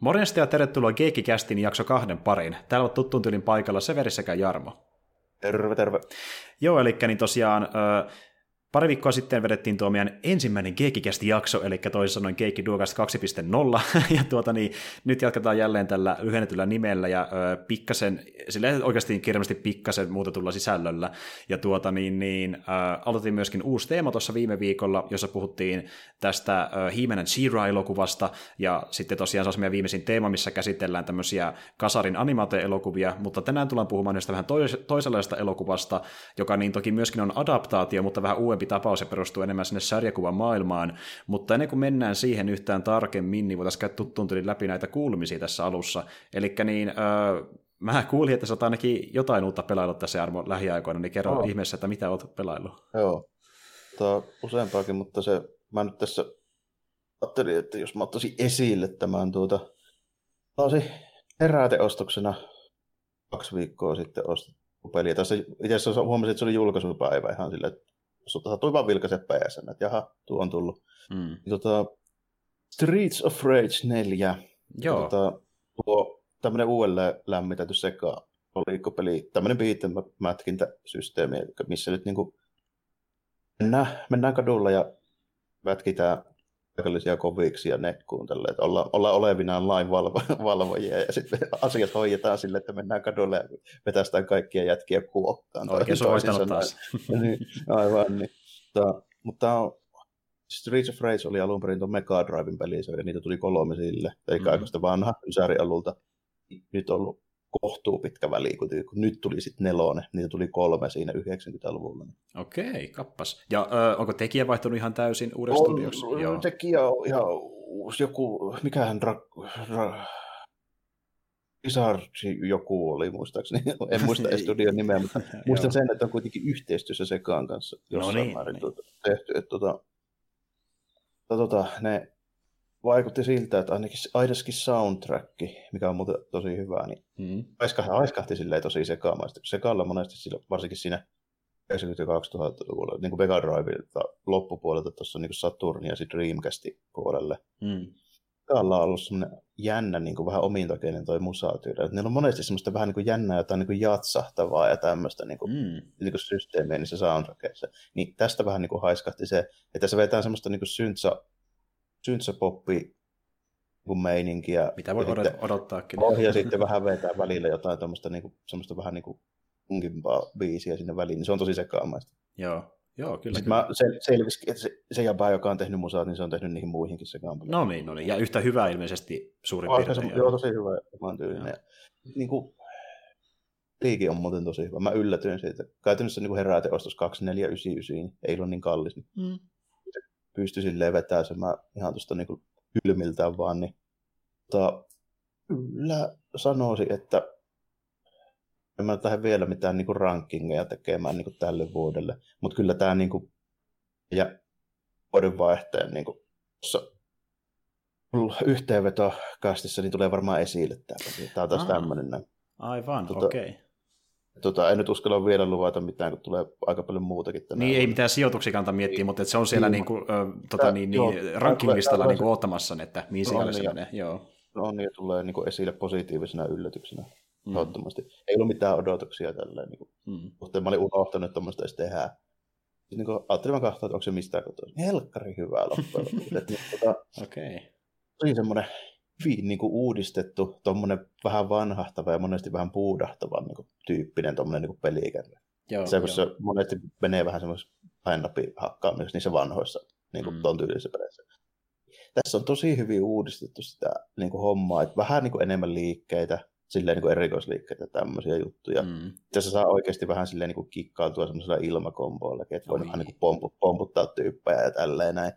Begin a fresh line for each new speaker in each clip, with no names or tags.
Morjesta ja tervetuloa Geekikästin jakso kahden pariin. Täällä on tuttuun tyylin paikalla Severi sekä Jarmo.
Terve, terve.
Joo, eli niin tosiaan Pari viikkoa sitten vedettiin tuo meidän ensimmäinen Geekikästi jakso, eli toisin sanoen Geekki Duogast 2.0, ja tuota niin, nyt jatketaan jälleen tällä lyhennetyllä nimellä, ja ö, pikkasen, sillä oikeasti kirjallisesti pikkasen muutetulla sisällöllä, ja tuota niin, niin ö, aloitettiin myöskin uusi teema tuossa viime viikolla, jossa puhuttiin tästä He-Man and She-Ra-elokuvasta, ja sitten tosiaan se on meidän viimeisin teema, missä käsitellään tämmöisiä kasarin animaate-elokuvia, mutta tänään tullaan puhumaan näistä vähän tois- toisenlaista elokuvasta, joka niin toki myöskin on adaptaatio, mutta vähän uudempi tapaus ja perustuu enemmän sinne sarjakuvan maailmaan, mutta ennen kuin mennään siihen yhtään tarkemmin, niin voitaisiin käydä tuttuun läpi näitä kuulumisia tässä alussa. Eli niin, öö, mä kuulin, että sä oot ainakin jotain uutta pelaillut tässä Armo lähiaikoina, niin kerro oh. ihmeessä, että mitä oot pelaillut.
Joo, Tämä useampaakin, mutta se, mä nyt tässä ajattelin, että jos mä ottaisin esille tämän tuota, taasi heräteostoksena kaksi viikkoa sitten ostettu peliä. Tässä itse asiassa huomasin, että se oli julkaisupäivä ihan silleen, että satui vaan vilkaiset pääsen, että jaha, tuo on tullut. Mm. Tota, Streets of Rage 4.
Joo. Tota,
tuo tämmöinen uudelleen lämmitetty seka peli, tämmöinen mätkintäsysteemi, missä nyt niinku mennään, mennään kadulla ja mätkitään paikallisia koviksi ja nekkuun tälle, että olla, olla olevinaan lain valvo, valvojia ja sitten asiat hoidetaan sille, että mennään kadulle ja vetästään kaikkia jätkiä kuokkaan.
Oikein suositanut taas.
niin, aivan niin. Mutta, mutta Streets of Rage oli alun perin tuon Mega Driven peli, ja niitä tuli kolme sille, eli mm-hmm. aikaista vanha Ysäri-alulta. Nyt on ollut kohtuu pitkä väli, kun nyt tuli sitten nelonen, niitä tuli kolme siinä 90-luvulla.
Okei, kappas. Ja ö, onko tekijä vaihtunut ihan täysin uudessa studioksi?
Joo. Tekijä on ihan uusi, joku, mikähän ra, ra, Isarci joku oli muistaakseni, en muista studion nimeä, mutta muistan sen, että on kuitenkin yhteistyössä Sekaan kanssa jossain no niin, määrin niin. Tuota, tehty. Että, tuota, tuota, ne vaikutti siltä, että ainakin aidaskin soundtrack, mikä on muuten tosi hyvä, niin mm. aiskahti, aiskahti silleen tosi sekaamaisesti. Sekalla monesti sillä, varsinkin siinä 90-2000-luvulla, niin kuin Mega loppupuolelta tuossa niin Saturn ja sitten Dreamcastin puolelle. Mm. Sekalla on ollut semmoinen jännä, niin kuin vähän omintakeinen toi musatyyli. Niillä on monesti semmoista vähän niin kuin jännää jotain niin kuin jatsahtavaa ja tämmöistä niin kuin, mm. niin kuin systeemiä niissä soundtrackeissa. Niin tästä vähän niin kuin haiskahti se, että se vetää semmoista niin kuin syntsa syntsäpoppi meininkiä.
Mitä voi odot- odottaakin.
Oh, ja sitten vähän vetää välillä jotain tuommoista niinku, semmoista vähän niin kuin punkimpaa biisiä sinne väliin, niin se on tosi sekaamaista.
Joo, Joo, kyllä.
Sitten kyllä. mä sel- selvisi, että se, se joka on tehnyt musaa, niin se on tehnyt niihin muihinkin sekaan.
No niin, no niin, ja yhtä hyvää ilmeisesti suurin piirtein.
Joo, tosi hyvä, oman tyylinen. Ja, niin kuin, liiki on muuten tosi hyvä. Mä yllätyin siitä. Käytännössä niin heräteostos 2499, ei ole niin kallis. Mm pysty silleen vetäisemään ihan tuosta niin kylmiltään vaan, niin tota, kyllä sanoisin, että en mä lähde vielä mitään niin rankingeja tekemään niin tälle vuodelle, mutta kyllä tämä niin kuin, ja vuoden vaihteen niin kuin, yhteenvetokastissa niin tulee varmaan esille tämä. Tämä on taas tämmöinen.
Aivan, tota, okei. Okay.
Tota, en nyt uskalla vielä luvata mitään, kun tulee aika paljon muutakin tänään.
Niin, ei mitään sijoituksia kannata miettiä, niin. mutta se on siellä niin, kuin, äh, tota, niin, niin, rankinglistalla niin ottamassa, että mihin no, se menee. Joo.
No niin, ja tulee niin kuin esille positiivisena yllätyksenä. Mm. Ei ollut mitään odotuksia tälleen. Niin kuin, mm. Mutta mä olin unohtanut, että tuommoista edes tehdään. Niin kuin, ajattelin mä katsoa, että onko se mistään kotoisin. Helkkari hyvää loppujen lopuksi. tota,
Okei. Okay.
Oli semmoinen hyvin niin kuin uudistettu, tuommoinen vähän vanhahtava ja monesti vähän puudahtava niin kuin, tyyppinen tuommoinen niin. Joo, se, kun joo. se monesti menee vähän semmoisessa painnapi hakkaamisessa niissä vanhoissa niin kuin mm. ton tyylisissä peleissä. Tässä on tosi hyvin uudistettu sitä niin kuin hommaa, että vähän niin kuin enemmän liikkeitä, silleen niin kuin erikoisliikkeitä ja tämmöisiä juttuja. Mm. Tässä saa oikeasti vähän silleen niin kuin kikkautua semmoisella ilmakomboilla, että voi vähän niin kuin pomputtaa tyyppejä ja tälleen näin.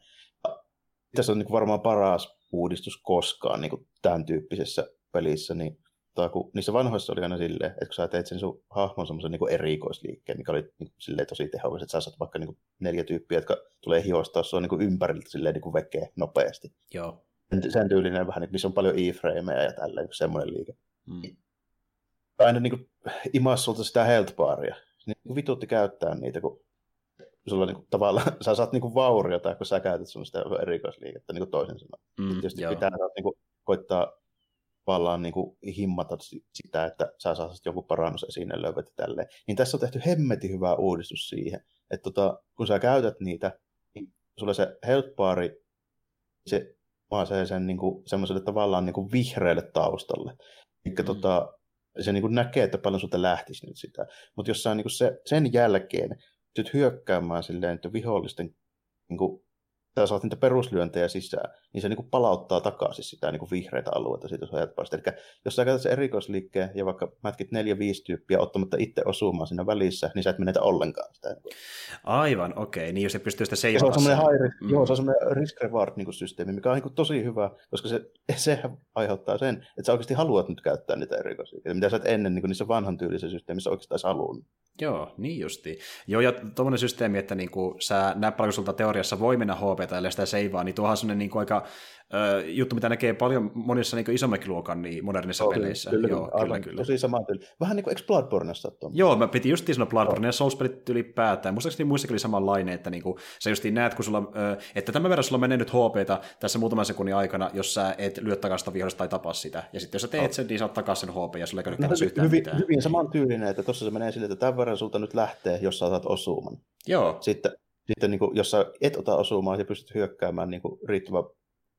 Tässä on niin kuin varmaan paras uudistus koskaan niin kuin tämän tyyppisessä pelissä, niin tai kun niissä vanhoissa oli aina silleen, että kun sä teit sen sun hahmon semmoisen niin erikoisliikkeen, mikä oli niin silleen tosi tehokas, että sä saat vaikka niin kuin neljä tyyppiä, jotka tulee hiostaa sua niin kuin ympäriltä silleen niin kuin vekeä nopeasti.
Joo.
Sen tyylinen vähän, missä on paljon e-frameja ja tälleen, niin semmoinen liike. Mm. Aina niin kuin imas sulta sitä health baria. Niin vitutti käyttää niitä, kun sulla niinku, tavallaan, sä saat niinku vauriota, kun sä käytät sun sitä erikoisliikettä niinku toisen sanoen. Mm, Tietysti joo. pitää niinku, koittaa tavallaan niin kuin himmata sitä, että sä saisit joku parannus esiin löydät ja tälleen. Niin tässä on tehty hemmetin hyvä uudistus siihen, että tota, kun sä käytät niitä, niin sulle se health bari, se vaan se sen niin kuin, semmoiselle tavallaan niin kuin vihreälle taustalle. Eli mm. tota, se niin kuin näkee, että paljon sulta lähtisi nyt sitä. Mutta jos sä niin kuin se, sen jälkeen pystyt hyökkäämään silleen, että vihollisten niin kuin, sä saat niitä peruslyöntejä sisään, niin se niin palauttaa takaisin sitä niin vihreitä alueita siitä sun Eli jos sä käytät sen erikoisliikkeen ja vaikka mätkit neljä, viisi tyyppiä ottamatta itse osumaan siinä välissä, niin sä et menetä ollenkaan sitä.
Aivan, okei. Okay. Niin jos se pystyy sitä
seivaamaan. Se on semmoinen high risk, mm. joo, se on semmoinen risk-reward niin systeemi, mikä on niin tosi hyvä, koska se, se aiheuttaa sen, että sä oikeasti haluat nyt käyttää niitä erikoisliikkeitä, mitä sä et ennen niin niissä vanhan tyylisen systeemissä oikeastaan halunnut.
Joo, niin justi. Joo, ja tuommoinen systeemi, että niinku, sä paljon sulta teoriassa voi mennä HP tai sitä seivaa, niin tuohan on semmoinen niinku aika ö, juttu, mitä näkee paljon monissa niinku isommankin luokan niin modernissa
Oli,
peleissä.
Kyllä, Joo, kyllä, kyllä, kyllä. Tosi sama tyyli. Vähän niin kuin eikö
Joo, mä piti just sanoa Bloodborne ja Soulspelit ylipäätään. Muistaakseni muissakin oli samanlainen, että niinku, sä just näet, kun sulla, ö, että tämän verran sulla on mennyt HPta tässä muutaman sekunnin aikana, jos sä et lyö takasta vihollista tai tapaa sitä. Ja sitten jos sä teet oh. sen, niin saat takaisin HP ja sulla ei no,
hyvin, hyvin, hyvin saman tyylinen, että tuossa se menee sille, että tämän verran sulta nyt lähtee, jos sä otat osuman.
Joo.
Sitten, sitten niin kuin, jos sä et ota osumaa ja pystyt hyökkäämään niin kuin riittävän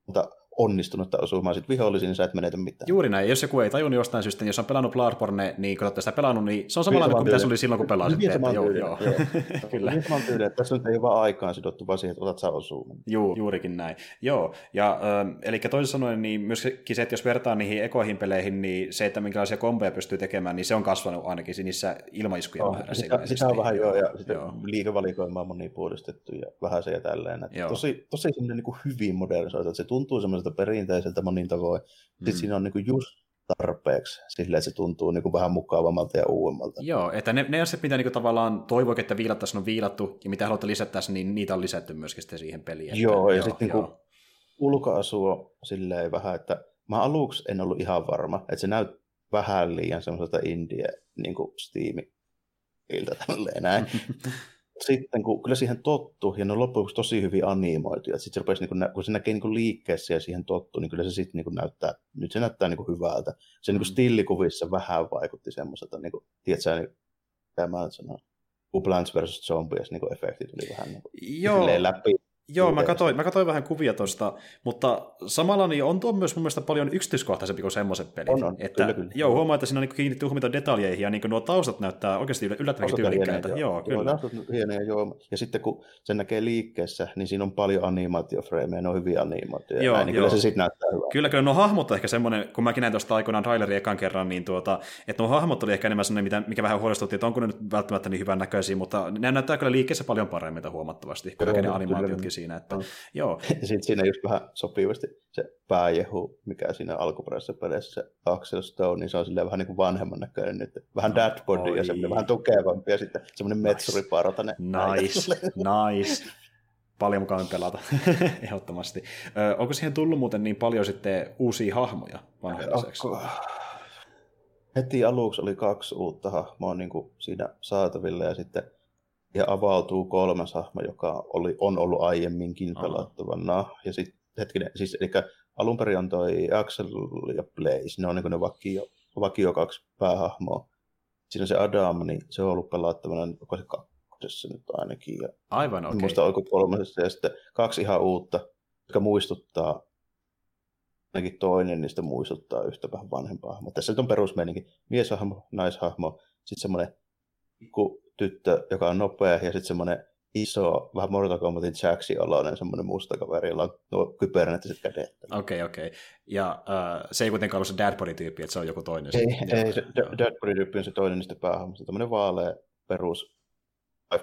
mutta onnistunutta osumaan sit vihollisiin, niin sä et menetä mitään.
Juuri näin. Jos joku ei tajunnut jostain syystä, niin jos on pelannut Bloodborne, niin kun olette sitä pelannut, niin se on samanlainen kuin mitä se oli silloin, kun pelasit.
Hyvin saman joo, joo. joo. Kyllä. Tyyden, että tässä nyt ei vaan aikaan sidottu, vaan siihen, että otat sä osumaan.
Juu, juurikin näin. Joo, ja äh, eli toisin sanoen, niin myöskin se, että jos vertaa niihin ekoihin peleihin, niin se, että minkälaisia kombeja pystyy tekemään, niin se on kasvanut ainakin niissä ilmaiskujen
oh, määrässä. Sitä, sitä, on vähän joo, ja sitten liikavalikoimaa monipuolistettu ja vähän se ja tälleen. Tosi, tosi semmoinen niin hyvin modernisoitu, että se tuntuu semmoiselta perinteiseltä monin tavoin. Sitten mm. siinä on niin just tarpeeksi sillä, se tuntuu niin kuin vähän mukavammalta ja uudemmalta.
Joo, että ne, ne asiat, mitä niin kuin tavallaan toivoi, että viilattaisiin, on viilattu, ja mitä haluatte lisätä, niin niitä on lisätty myöskin sitten siihen peliin. Että,
joo, ja sitten niin ulkoasu on silleen vähän, että mä aluksi en ollut ihan varma, että se näyttää vähän liian semmoiselta indie niin kuin Steam iltä tälleen näin. sitten kun kyllä siihen tottu, ja ne on loppujen tosi hyvin animoituja, sitten se rupesi, niin kun, kun se näkee niin liikkeessä ja siihen tottu, niin kyllä se sitten niin näyttää, nyt se näyttää niin hyvältä. Se niin mm. stillikuvissa vähän vaikutti semmoiselta, niin kuin, tiedätkö, niin, mitä mä sanon, Plants vs. Zombies niin efekti tuli vähän niin kuin, Joo. läpi
Joo, mä katsoin, mä katsoin vähän kuvia tuosta, mutta samalla niin on tuo myös mun mielestä paljon yksityiskohtaisempi kuin semmoiset pelit.
On, on,
että,
kyllä, kyllä.
Joo, huomaa, että siinä on niin kiinnitty huomiota detaljeihin ja niin nuo taustat näyttää oikeasti yllättävänkin tyylikkäitä. Joo, joo, kyllä. Joo,
hienoja, joo. Ja sitten kun sen näkee liikkeessä, niin siinä on paljon animaatiofreimejä, ne on hyviä animaatioja. Joo, näin, niin joo. kyllä se sitten näyttää hyvältä.
Kyllä, kyllä nuo hahmot on ehkä semmoinen, kun mäkin näin tuosta aikoinaan trailerin ekan kerran, niin tuota, että nuo hahmot oli ehkä enemmän semmoinen, mikä vähän huolestutti, että onko ne nyt välttämättä niin hyvän näköisiä, mutta ne näyttää kyllä liikkeessä paljon paremmin huomattavasti, kun ne animaatiotkin siinä. Että, Joo.
Ja sitten siinä just vähän sopivasti se pääjehu, mikä siinä alkuperäisessä pelissä, Axel Stone, niin se on silleen vähän niin kuin vanhemman näköinen nyt. Vähän no, dadbody oi. ja semmoinen vähän tukevampi ja sitten semmoinen nice. metsuripartainen.
Nice, nice. Paljon mukavammin pelata, ehdottomasti. Ö, onko siihen tullut muuten niin paljon sitten uusia hahmoja vanhojen
Heti aluksi oli kaksi uutta hahmoa niin kuin siinä saatavilla ja sitten ja avautuu kolmas hahmo, joka oli, on ollut aiemminkin pelattavana. Ja sitten hetkinen, siis eli alun perin on toi Axel ja Blaze, ne on niin ne vakio, vakio kaksi päähahmoa. Siinä on se Adam, niin se on ollut pelattavana, onko se kakkosessa nyt ainakin. Ja
Aivan, okei. Okay.
Muista oliko kolmasessa, ja sitten kaksi ihan uutta, jotka muistuttaa, ainakin toinen niistä muistuttaa yhtä vähän vanhempaa hahmoa. Tässä nyt on perusmeininki, mieshahmo, naishahmo, sitten semmoinen tyttö, joka on nopea, ja sitten semmoinen iso, vähän Mortal Kombatin Jacksin oloinen semmoinen musta kaveri, jolla on nuo kybernetiset kädet.
Okei, okay, okei. Okay. Ja uh, se ei kuitenkaan ollut se Dadbody-tyyppi, että se on joku toinen.
Ei, ei se Dadbody-tyyppi on se toinen niistä päähahmosta. Tämmöinen vaalea perus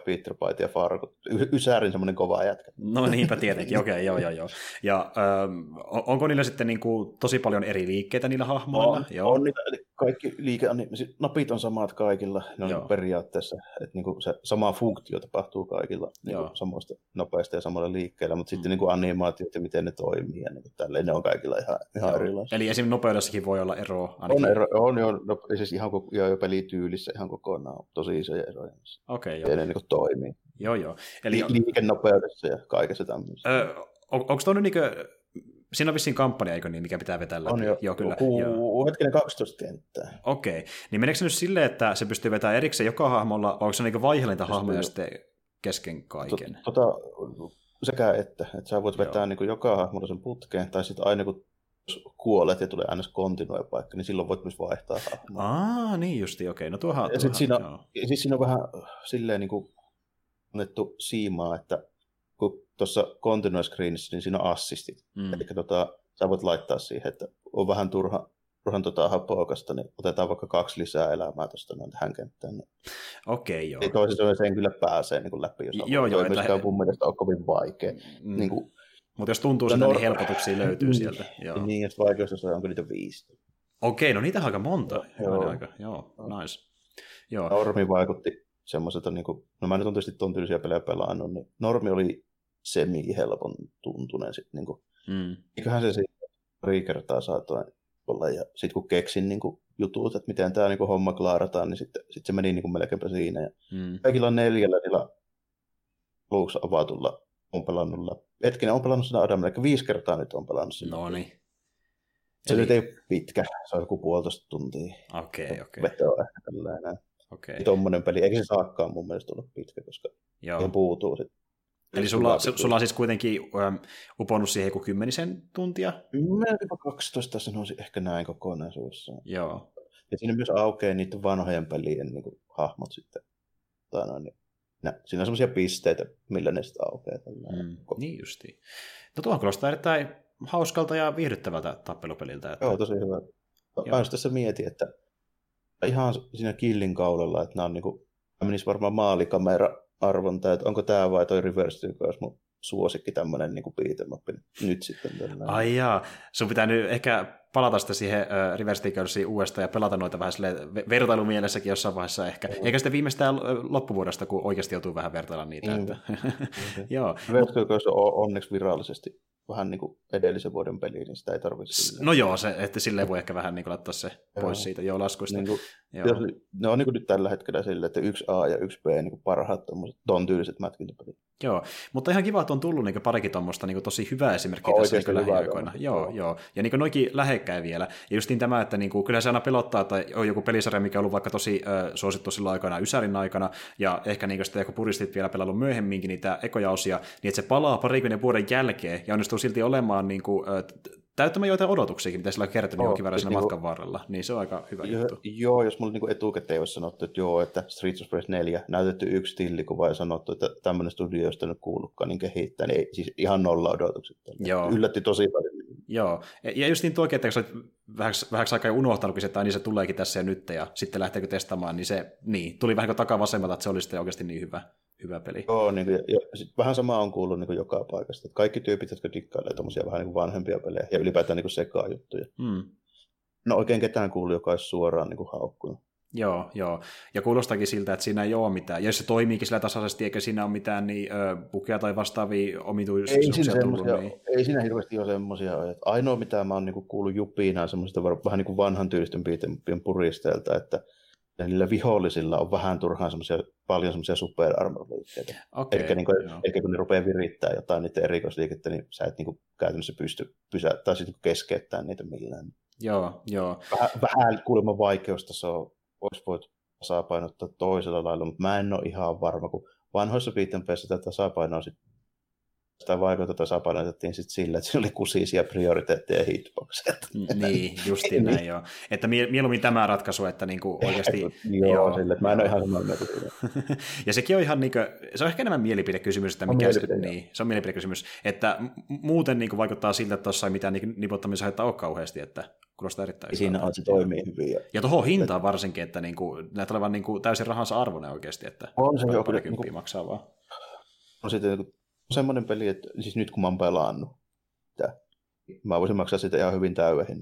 Peter Byte ja Fargo. Ysärin semmoinen kova jätkä.
No niinpä tietenkin, okei, okay, joo, joo, joo. Ja ähm, onko niillä sitten niin kuin, tosi paljon eri liikkeitä niillä hahmoilla?
On, joo. on niitä, kaikki liike, niin, napit on samat kaikilla, ne on joo. periaatteessa, että niin kuin se sama funktio tapahtuu kaikilla niin kuin samoista nopeista ja samalla liikkeellä, mutta mm. sitten niin kuin animaatiot ja miten ne toimii, ja niin kuin tälleen, ne on kaikilla ihan, ihan erilaisia.
Eli esimerkiksi nopeudessakin voi olla ero?
Ainakin. On, ero, on jo, no, siis ihan koko, jo, jo pelityylissä ihan kokonaan tosi isoja eroja.
Okei, okay, joo. Ja
ne niin kuin toimii.
Joo, joo. Eli...
Liikennopeudessa ja kaikessa tämmöisessä.
Öö, on, onko tuonne niin Siinä on vissiin kampanja, eikö niin, mikä pitää vetää läpi?
On jo,
joo kyllä.
Ku,
joo.
Hetkinen 12 kenttää.
Okei, okay. niin meneekö se nyt silleen, että se pystyy vetämään erikseen joka hahmolla, vai onko se niin vaihelinta hahmoja sitten kesken kaiken?
Tota, sekä että, että sä voit vetää niin joka hahmolla sen putkeen, tai sitten aina kun kuolet ja tulee aina kontinue paikka, niin silloin voit myös vaihtaa hahmoa.
Aa, niin justi, okei. No tuohan,
ja tuohan, siinä, on, siis siinä on vähän silleen niin kuin annettu siimaa, että tuossa continue screenissä, niin siinä on assistit. Mm. Eli tota, sä voit laittaa siihen, että on vähän turha, turhan tota hapokasta, niin otetaan vaikka kaksi lisää elämää tuosta noin tähän kenttään. Niin
Okei, joo.
Ei toisin sanoen sen kyllä pääsee niin kuin läpi, jos on.
Joo, joo.
He... mun mielestä ole kovin vaikea. Mm. Niin kuin,
mutta jos tuntuu siltä, nor- niin helpotuksia löytyy niin, sieltä.
Joo. Niin, jos vaikeustasoja onko niitä viisi.
Okei, no niitä on aika monta. Joo, aika, joo nice. Joo.
Normi vaikutti semmoiselta, niin kuin, no mä nyt on tietysti ton tyylisiä pelejä pelannut, niin normi oli semi-helpon tuntunen sitten. Niin kuin, mm. Eiköhän se siitä pari kertaa saatoin olla, ja sitten kun keksin niin kuin, jutut, että miten tämä niin kuin, homma klaarataan, niin sitten sit se meni niin kuin, melkeinpä siinä. Ja mm. Kaikilla neljällä niillä aluksi avatulla on pelannut läpi. Hetkinen, on pelannut sitä Adamille, eli viisi kertaa nyt on pelannut sitä.
No niin.
Se Eli... nyt ei pitkä, se on joku puolitoista tuntia.
Okei, okay, okei.
Okay. Vetoa ehkä tällainen. Okei. Okay. Tuommoinen peli, eikä se saakaan mun mielestä olla pitkä, koska Joo. puutuu sitten.
Eli sulla, sulla on siis kuitenkin um, uponnut siihen joku kymmenisen tuntia?
Melkeinpä 12 sanoisin ehkä näin kokonaisuudessaan.
Joo.
Ja siinä myös aukeaa niiden vanhojen pelien niin kuin, hahmot sitten. Tai noin, niin No, siinä on semmoisia pisteitä, millä ne sitten aukeaa.
Mm, niin justiin. No tuohon kuulostaa erittäin hauskalta ja viihdyttävältä tappelupeliltä.
Että... Joo, tosi hyvä. Aina tässä mietin, että ihan siinä killin kaulella, että nämä on niin kuin, menisi varmaan maalikamera arvonta, että onko tämä vai toi Reverse joka olisi mun suosikki tämmöinen niin beat'em nyt sitten. Tällainen.
Ai jaa, sun pitää nyt ehkä palata sitten siihen uh, Reverse Tickersiin uudestaan ja pelata noita vähän vertailumielessäkin jossain vaiheessa ehkä. Mm. Eikä sitten viimeistään loppuvuodesta, kun oikeasti joutuu vähän vertailla niitä. Mm. Että... Joo.
Reverse on onneksi virallisesti vähän niin kuin edellisen vuoden peli, niin sitä ei tarvitse.
No joo, se, että silleen voi ehkä vähän niin kuin laittaa se joo. pois siitä jo laskuista.
Niin kuin, joo. Jos, ne on niin kuin nyt tällä hetkellä silleen, että yksi A ja yksi B niin kuin parhaat ton tyyliset mätkintäpelit.
Joo, mutta ihan kiva, että on tullut niin parikin tuommoista niin tosi hyvää esimerkkiä tässä niin lähiaikoina. Joo, joo, joo. Ja niin noikin lähekkäin vielä. Ja justiin tämä, että niin kuin, kyllä se aina pelottaa, että on joku pelisarja, mikä on ollut vaikka tosi äh, suosittu sillä aikana Ysärin aikana, ja ehkä niin sitten joku puristit vielä pelannut myöhemminkin niitä ekoja osia, niin että se palaa parikymmenen vuoden jälkeen ja onnistuu silti olemaan niin kuin, täyttämään joitain odotuksia, mitä sillä on kertonut jonkin verran siinä niin matkan varrella, niin se on aika hyvä jo, juttu.
Joo, jos mulla niin etukäteen olisi sanottu, että joo, että Streets of Rage 4 näytetty yksi tillikuva ja sanottu, että tämmöinen studio, josta nyt kuullutkaan, niin kehittää, niin ei, siis ihan nolla odotukset. Joo. Yllätti tosi paljon.
Joo, ja just niin tuokin, että kun sä olet vähäksi, vähäksi aikaa unohtanut, että niin se tuleekin tässä ja nyt, ja sitten lähteekö testaamaan, niin se niin, tuli vähän takaa vasemmalta, että se oli sitten oikeasti niin hyvä hyvä peli.
Joo, niin kuin, ja sit vähän sama on kuullut niin kuin joka paikasta. Että kaikki tyypit, jotka dikkailee tuommoisia vähän niin kuin vanhempia pelejä ja ylipäätään niin kuin sekaa juttuja. Mm. No oikein ketään kuullut, joka olisi suoraan niin kuin haukkunut.
Joo, joo. Ja kuulostakin siltä, että siinä ei ole mitään. Ja jos se toimiikin sillä tasaisesti, eikä siinä ole mitään niin ö, tai vastaavia omituisuuksia
ei tullut. Niin... Ei siinä hirveästi ole semmoisia. Ainoa, mitä mä oon niin kuullut jupiinaan semmoista vähän niin kuin vanhan tyylisten puristeilta, että ja niillä vihollisilla on vähän turhaan semmoisia, paljon semmoisia super liikkeitä. Okay, eli, niin kuin, eli kun ne rupeaa virittämään jotain niiden erikoisliikettä, niin sä et niin kuin, käytännössä pysty pysä, tai sitten niin keskeyttämään niitä millään.
Joo, joo.
Vähän, vähän kuulemma vaikeustaso olisi voitu tasapainottaa toisella lailla, mutta mä en ole ihan varma, kun vanhoissa beat'em tätä tasapainoa sit sitä vaikutta tasapainotettiin sitten sillä, että se oli kusisia prioriteetteja hitboxeja.
Niin, justiin näin joo. Että mieluummin tämä ratkaisu, että niinku oikeasti...
joo, joo, sille, että mä en ole ihan samaa mieltä
Ja sekin on ihan niinku, se on ehkä enemmän mielipidekysymys, että mikä mielipide, se, niin, se on mielipidekysymys, että muuten niinku vaikuttaa siltä, että tuossa ei mitään niinku nipottamisen haittaa ole kauheasti, että kuulostaa erittäin
Siinä on, se toimii hyvin. Ja,
ja tuohon hintaan varsinkin, että niinku, näyttää olevan niinku täysin rahansa arvoinen oikeasti, että
on se joku,
niinku, maksaa vaan.
On sitten semmoinen peli, että siis nyt kun mä oon pelannut, että mä voisin maksaa sitä ihan hyvin täyden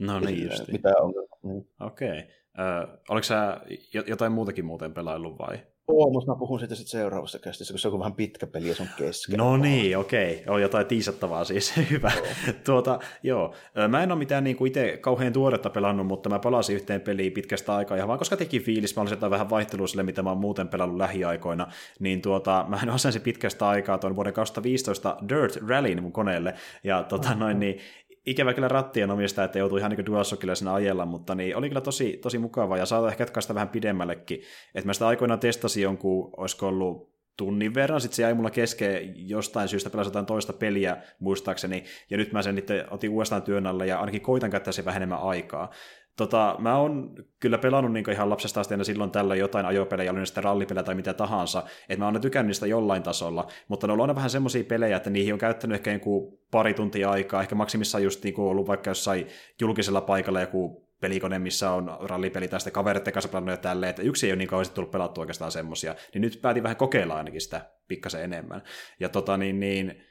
No niin
Mitä on.
Niin. Okei. Okay. Ö, oliko sä jotain muutakin muuten pelaillut vai?
Oo, mutta mä puhun siitä sitten seuraavassa kästissä, kun se on vähän pitkä peli ja se on kesken.
No niin, okei. Okay. On jotain tiisattavaa siis. Hyvä. Joo. tuota, joo. Mä en ole mitään niin kuin itse kauhean tuoretta pelannut, mutta mä palasin yhteen peliin pitkästä aikaa ihan vaan, koska teki fiilis. Mä olisin jotain vähän vaihtelua sille, mitä mä oon muuten pelannut lähiaikoina. Niin tuota, mä en asensin pitkästä aikaa tuon vuoden 2015 Dirt Rallyn mun koneelle. Ja tota, noin, niin ikävä kyllä rattien omista, että joutuu ihan niin DualShockilla sinne ajella, mutta niin oli kyllä tosi, tosi mukava ja saattaa ehkä jatkaa sitä vähän pidemmällekin. Että mä sitä aikoinaan testasin jonkun, olisiko ollut tunnin verran, sitten se jäi mulla kesken jostain syystä pelasi jotain toista peliä muistaakseni, ja nyt mä sen itse otin uudestaan työn alle, ja ainakin koitan käyttää se vähän enemmän aikaa. Tota, mä oon kyllä pelannut niin ihan lapsesta asti aina silloin tällä jotain ajopelejä, oli sitten rallipelejä tai mitä tahansa, että mä oon tykännyt niistä jollain tasolla, mutta ne on aina vähän semmoisia pelejä, että niihin on käyttänyt ehkä joku pari tuntia aikaa, ehkä maksimissaan just niin kuin ollut vaikka jossain julkisella paikalla joku pelikone, missä on rallipeli tai sitten kanssa pelannut ja tälleen, että yksi ei ole niin kauheasti tullut pelattua oikeastaan semmoisia, niin nyt päätin vähän kokeilla ainakin sitä pikkasen enemmän. Ja tota niin, niin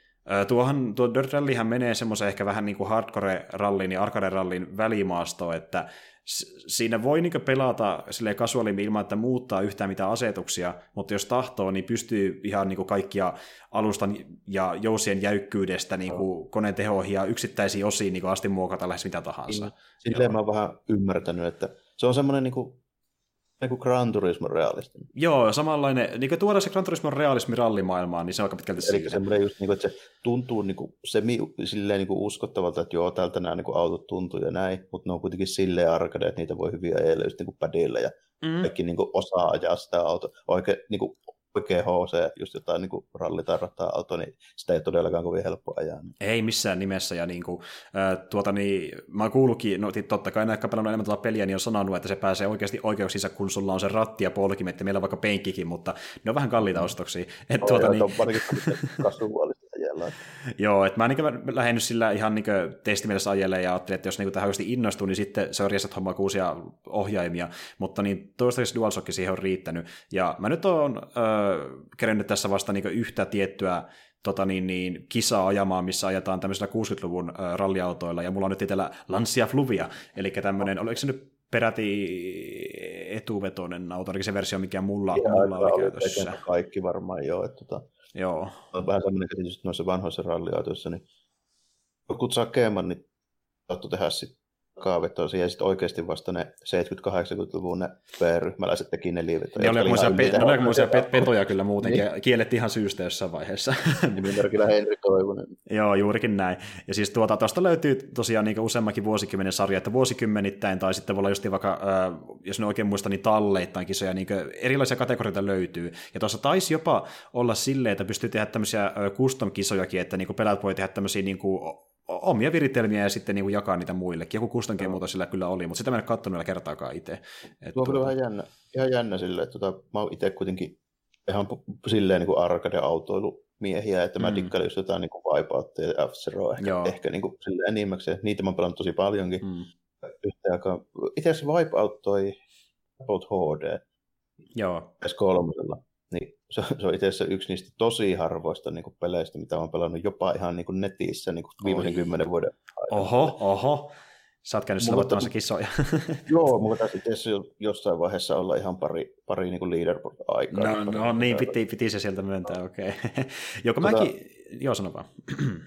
Tuohan, tuo Dirt Rallyhän menee semmoisen ehkä vähän niin kuin hardcore-rallin ja arcade-rallin välimaasto, että siinä voi niin pelata sille kasuaalimmin ilman, että muuttaa yhtään mitään asetuksia, mutta jos tahtoo, niin pystyy ihan niin kaikkia alustan ja jousien jäykkyydestä niin kuin koneen tehoihin ja yksittäisiin osiin niin asti muokata lähes mitä tahansa. Niin.
Silleen mä oon vähän ymmärtänyt, että se on semmoinen niin kuin niin kuin Gran Turismo realismi.
Joo, samanlainen, niin kuin tuoda se Gran Turismo realismi rallimaailmaan, niin se on aika pitkälti
Eli semmoinen just, niin kuin, että se tuntuu niin kuin, semi, silleen niin kuin uskottavalta, että joo, täältä nämä niin kuin autot tuntuu ja näin, mutta ne on kuitenkin silleen arcade, että niitä voi hyvin ajella just niin kuin padilla ja mm. kaikki niin kuin, osaa ajaa sitä autoa. Oikein niin kuin, oikea HC, just jotain niin kuin ralli tai auto, niin sitä ei todellakaan kovin helppo ajaa.
Ei missään nimessä, ja niin kuin, äh, tuota, niin, mä oon kuullutkin, no totta kai näin, pelannut enemmän tuota peliä, niin on sanonut, että se pääsee oikeasti oikeuksissa, kun sulla on se ratti ja polkimet, ja meillä on vaikka penkkikin, mutta ne on vähän kalliita mm. ostoksia. Et,
no, tuota, joo, niin... on ajella.
Joo, että mä niin lähdin sillä ihan niin testimielessä ajelle ja ajattelin, että jos niin tähän oikeasti innostuu, niin sitten se on riestat hommaa uusia ohjaimia, mutta niin toistaiseksi DualShock siihen on riittänyt. Ja mä nyt oon öö, kerännyt tässä vasta niin yhtä tiettyä tota niin, niin, kisaa ajamaan, missä ajetaan tämmöisillä 60-luvun ö, ralliautoilla, ja mulla on nyt itsellä Lancia Fluvia, eli tämmöinen, oliko se nyt peräti etuvetoinen auto, ainakin se versio, mikä mulla, mulla oli käytössä.
Kaikki varmaan joo, että tota,
Joo.
On vähän semmoinen käsitys noissa vanhoissa ralliautoissa, niin joku sakeman, niin saattu tehdä sitten kaavetoisia, ja sitten oikeasti vasta ne 70-80-luvun ne P-ryhmäläiset teki ne liivetoja.
Ne oli aikamoisia pe- pe- petoja kyllä muutenkin, niin. kiellettiin ihan syystä jossain vaiheessa.
Nimimerkillä Henri Toivonen.
Joo, juurikin näin. Ja siis tuota, tuosta löytyy tosiaan niin useammankin vuosikymmenen sarja, että vuosikymmenittäin, tai sitten voi olla just vaikka, äh, jos ne oikein muista, niin talleittain kisoja, niin erilaisia kategorioita löytyy. Ja tuossa taisi jopa olla silleen, että pystyy tehdä tämmöisiä custom-kisojakin, että niin pelät voi tehdä tämmöisiä niin kuin omia viritelmiä ja sitten niin kuin jakaa niitä muillekin. Joku custom muuta sillä kyllä oli, mutta sitä mä en katsonut vielä kertaakaan itse.
Tuo on kyllä tuota... vähän jännä, ihan jännä silleen, että tota, mä oon itse kuitenkin ihan silleen niin arcade-autoilu miehiä, että mä mm. dikkailin just jotain niin Wipeouttia ja f ehkä, Joo. ehkä niin kuin, silleen enimmäkseen. Niitä mä oon pelannut tosi paljonkin. Mm. Yhtä aikaa. Itse asiassa Wipeout toi Wipeout HD.
Joo.
S3 niin se, se on itse asiassa yksi niistä tosi harvoista niin kuin peleistä, mitä olen pelannut jopa ihan niin kuin netissä niin kuin viimeisen kymmenen vuoden
aikana. Oho, oho. Sä oot käynyt silvoittamassa kissoja.
Joo, mulla taisi itse jossain vaiheessa olla ihan pari, pari niin leaderboard-aikaa.
No, no niin, piti, piti se sieltä myöntää, okei. Okay. Joko tota, mäkin, joo sano vaan.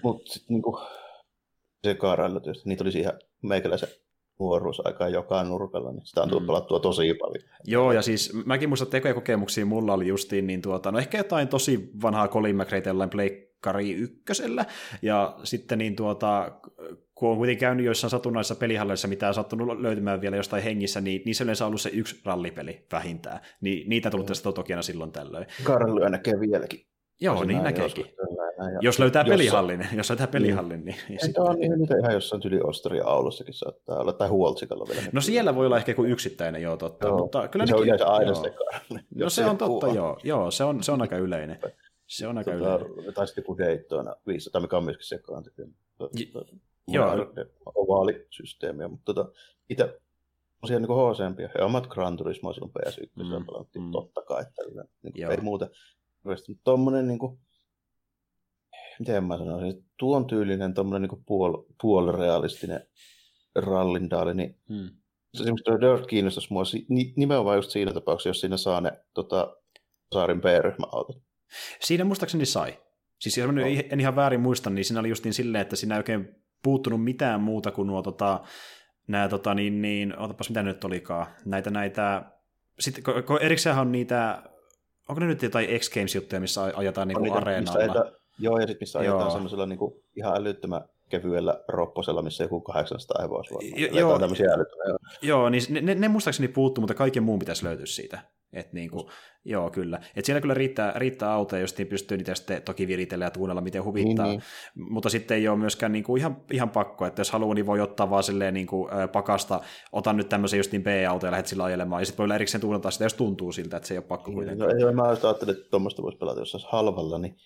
Mutta sitten niin se kaarailla tietysti, niitä olisi ihan meikäläisen nuoruusaikaa joka nurkalla, niin sitä on tullut mm. pelattua tosi paljon.
Joo, ja siis mäkin muistan tekoja kokemuksia mulla oli justiin, niin tuota, no ehkä jotain tosi vanhaa Colin McRae jollain Pleikkari ykkösellä, ja sitten niin tuota, kun on kuitenkin käynyt joissain satunnaisissa pelihalleissa, mitä on sattunut löytymään vielä jostain hengissä, niin niissä yleensä on ollut se yksi rallipeli vähintään. Niin niitä tullut tästä totokiana silloin tällöin.
Karl näkee vieläkin.
Joo, niin näkeekin. Ja jos löytää jossa, pelihallin, jos löytää pelihallin, niin... niin
sitten... on ihan, ihan jossain tyli Osteria Aulussakin saattaa olla, tai Huoltsikalla vielä.
No siellä voi olla ehkä joku yksittäinen, joo, totta. Joo. Mutta kyllä
se
on
yleensä aina se Karli.
No se on totta, joo. Joo, se on, se on aika yleinen. Se on aika tota, yleinen.
Tai sitten joku Daytona 500, mikä on myöskin sekaan. Joo. Ovaalisysteemiä, mutta tota, itse tosiaan niin HCMpia ja omat Gran Turismo silloin PS1 mm, mm. totta kai, että niin ei muuta. Tuommoinen niin kuin, miten mä sanoisin, tuon tyylinen tuommoinen niin puol, puolirealistinen rallindaali, niin hmm. se esimerkiksi tuo Dirt kiinnostaisi mua nimenomaan just siinä tapauksessa, jos siinä saa ne tota, Saarin B-ryhmäautot.
Siinä muistaakseni sai. Siis jos no. en ihan väärin muista, niin siinä oli justiin silleen, että siinä ei oikein puuttunut mitään muuta kuin nuo tota, nämä, tota, niin, niin, otapas mitä nyt olikaan, näitä, näitä, sitten kun erikseen on niitä, onko ne nyt jotain X Games-juttuja, missä ajetaan niin areenalla? Missä
joo, ja sitten missä ajetaan semmoisella niin kuin, ihan älyttömän kevyellä ropposella, missä joku 800 hevosvoimaa. Jo, joo, tämmöisiä älyttömiä.
Joo, niin ne, ne muistaakseni puuttuu, mutta kaiken muun pitäisi löytyä siitä. Et niin kuin, joo, kyllä. Et siellä kyllä riittää, riittää autoja, jos niin pystyy niitä sitten toki viritellä ja tuunella, miten huvittaa. Niin, niin. Mutta sitten ei ole myöskään niin kuin ihan, ihan pakko, että jos haluaa, niin voi ottaa vaan silleen niin kuin, pakasta, otan nyt tämmöisen just niin B-auto ja lähdet sillä ajelemaan. Ja sitten voi olla erikseen tuunata sitä, jos tuntuu siltä, että se ei ole pakko niin, kuitenkaan.
No, joo, mä ajattelin, että tuommoista voisi pelata jossain halvalla, niin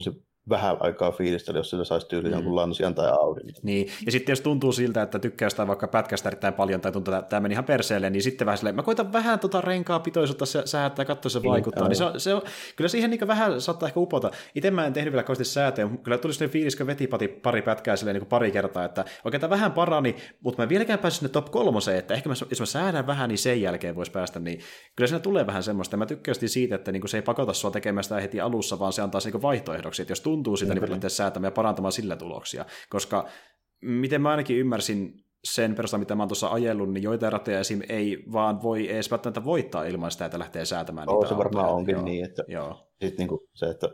se vähän aikaa fiilistellä, jos sillä saisi tyyli mm. jonkun Lansian tai Audin.
Niin, ja sitten jos tuntuu siltä, että tykkää jostain vaikka pätkästä erittäin paljon, tai tuntuu, että tämä meni ihan perseelle, niin sitten vähän silleen, mä koitan vähän tota renkaa pitoisuutta säätää, katsoa se niin, vaikuttaa. Niin, se on, se on, kyllä siihen niin vähän saattaa ehkä upota. Itse mä en tehnyt vielä kauheasti säätöjä, kyllä tuli sellainen fiilis, kun veti pati pari pätkää silleen niin pari kertaa, että oikein tämä vähän parani, mutta mä vieläkään päässyt sinne top kolmoseen, että ehkä mä, jos mä säädän vähän, niin sen jälkeen voisi päästä, niin kyllä siinä tulee vähän semmoista. Mä tykkään siitä, että niin se ei pakota sua tekemään sitä heti alussa, vaan se antaa niin vaihtoehdoksi, että jos tuntuu sitä, niin, niin säätämään ja parantamaan sillä tuloksia. Koska miten mä ainakin ymmärsin sen perusteella, mitä mä oon tuossa ajellut, niin joita ratoja esim. ei vaan voi edes välttämättä voittaa ilman sitä, että lähtee säätämään
niitä se varmaan autoja. onkin Joo. niin, että Joo. Sit niinku se, että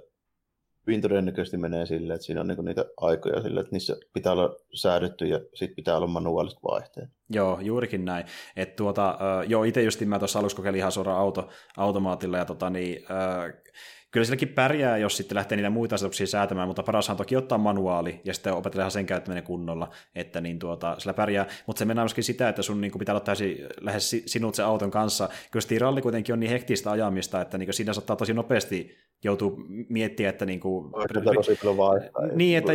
hyvin todennäköisesti menee silleen, että siinä on niinku niitä aikoja sille, että niissä pitää olla säädetty ja sitten pitää olla manuaaliset vaihteet.
Joo, juurikin näin. Et tuota, joo, itse just mä tuossa alussa kokeilin ihan suoraan auto, automaatilla ja tota, niin, uh, kyllä silläkin pärjää, jos sitten lähtee niitä muita asetuksia säätämään, mutta paras on toki ottaa manuaali ja sitten opetella sen käyttäminen kunnolla, että niin tuota, sillä pärjää. Mutta se mennään myöskin sitä, että sun niin pitää olla täysin lähes sinut se auton kanssa. Kyllä ralli kuitenkin on niin hektistä ajamista, että niin siinä saattaa tosi nopeasti joutuu miettimään, että niin kuin, niin, että,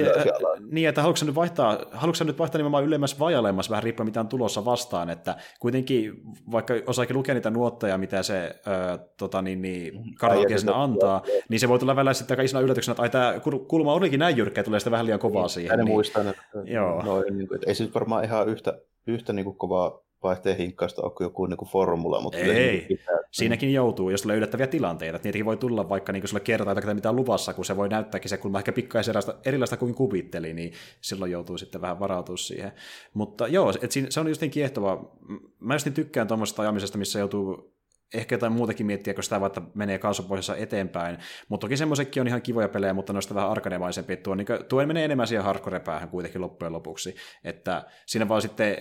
niin, että haluatko nyt vaihtaa, haluatko nyt vaihtaa nimenomaan ylemmäs vai alemmas, vähän riippuen mitä on tulossa vastaan, että kuitenkin vaikka osaakin lukea niitä nuotteja, mitä se äh, tota, niin, niin, kartoittaja sinä antaa, niin se voi tulla välillä sitten aika isona yllätyksenä, että ai, tämä kulma olikin näin jyrkkä, tulee sitten vähän liian kovaa niin, siihen.
niin, muistan, että, Joo. Noin, niin kuin, että ei se varmaan ihan yhtä, yhtä niin kuin kovaa vaihteen hinkkaista on kuin joku niin kuin formula. Mutta
ei, pitää... siinäkin joutuu, jos tulee yllättäviä tilanteita. Niitäkin voi tulla vaikka niin sulle kertaa tai mitä luvassa, kun se voi näyttääkin se kulma ehkä pikkaisen erilaista kuin kuvitteli, niin silloin joutuu sitten vähän varautua siihen. Mutta joo, et siinä, se on just niin kiehtova. Mä just niin tykkään tuommoisesta ajamisesta, missä joutuu ehkä jotain muutakin miettiä, kun sitä vaikka menee kaasupohjassa eteenpäin. Mutta toki semmoisetkin on ihan kivoja pelejä, mutta noista vähän arkademaisempi. Tuo, niin tuo menee enemmän siihen hardcore-päähän kuitenkin loppujen lopuksi. Että siinä vaan sitten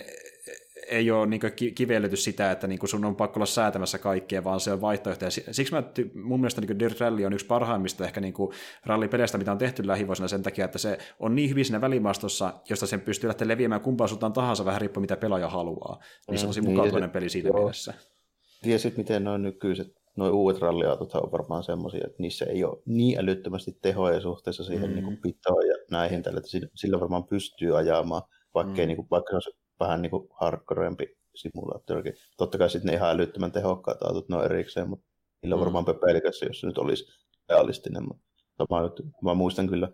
ei ole niin kivellyty sitä, että niin sun on pakko olla säätämässä kaikkea, vaan se on vaihtoehto. Ja siksi mä, mun mielestä niin Dirt Rally on yksi parhaimmista ehkä niin rallipeleistä, mitä on tehty lähivuosina sen takia, että se on niin hyvin siinä välimaastossa, josta sen pystyy lähteä leviämään kumpaan suuntaan tahansa, vähän riippuen mitä pelaaja haluaa. Niin se on tosi mm, mukautuinen niin, peli siinä joo. mielessä.
Ja sitten miten noin nykyiset, noin uudet ralliautot on varmaan semmoisia, että niissä ei ole niin älyttömästi tehoja suhteessa siihen mm. niin pitoon ja näihin tällä, että sillä varmaan pystyy ajamaan, vaikka, mm. niin kuin, vaikka se vähän niin kuin hardcorempi simulaattorikin. Totta kai sitten ne ihan älyttömän tehokkaat autot, ne on erikseen, mutta niillä on mm. varmaan pepelikässä, jos se nyt olisi realistinen. Mutta sama juttu. Mä muistan kyllä,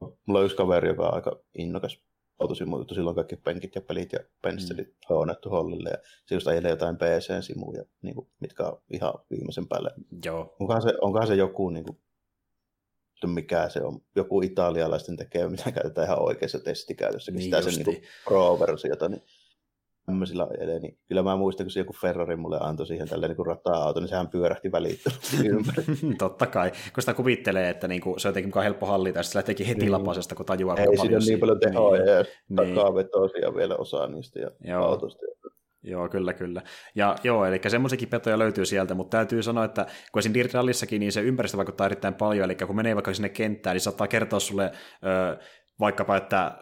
mulla on yksi kaveri, joka on aika innokas autosimuilta, silloin kaikki penkit ja pelit ja pensselit mm. hoonettu hollille ja se just ajelee jotain PC-simuja, niin kuin, mitkä on ihan viimeisen päälle.
Joo.
Onkohan se, onkohan se joku, niin kuin, mikä se on, joku italialaisten tekee, mitä käytetään ihan oikeassa testikäytössä, niin sitä sen niin pro-versiota, niin tämmöisillä ajelee, niin kyllä mä muistan, kun se joku Ferrari mulle antoi siihen tälle niin rata-auto, niin sehän pyörähti välittömästi ympäri.
Totta kai, kun sitä kuvittelee, että niin kuin, se on jotenkin mukaan helppo hallita, ja sitten lähteekin heti niin. lapasesta, kun tajuaa,
Ei siinä on niin paljon tehoa niin. ja niin. vielä osaa niistä ja Joo. autosta.
Joo, kyllä, kyllä. Ja joo, eli semmoisiakin petoja löytyy sieltä, mutta täytyy sanoa, että kun esim. Dirt Rallissakin, niin se ympäristö vaikuttaa erittäin paljon, eli kun menee vaikka sinne kenttään, niin saattaa kertoa sulle ö, vaikkapa, että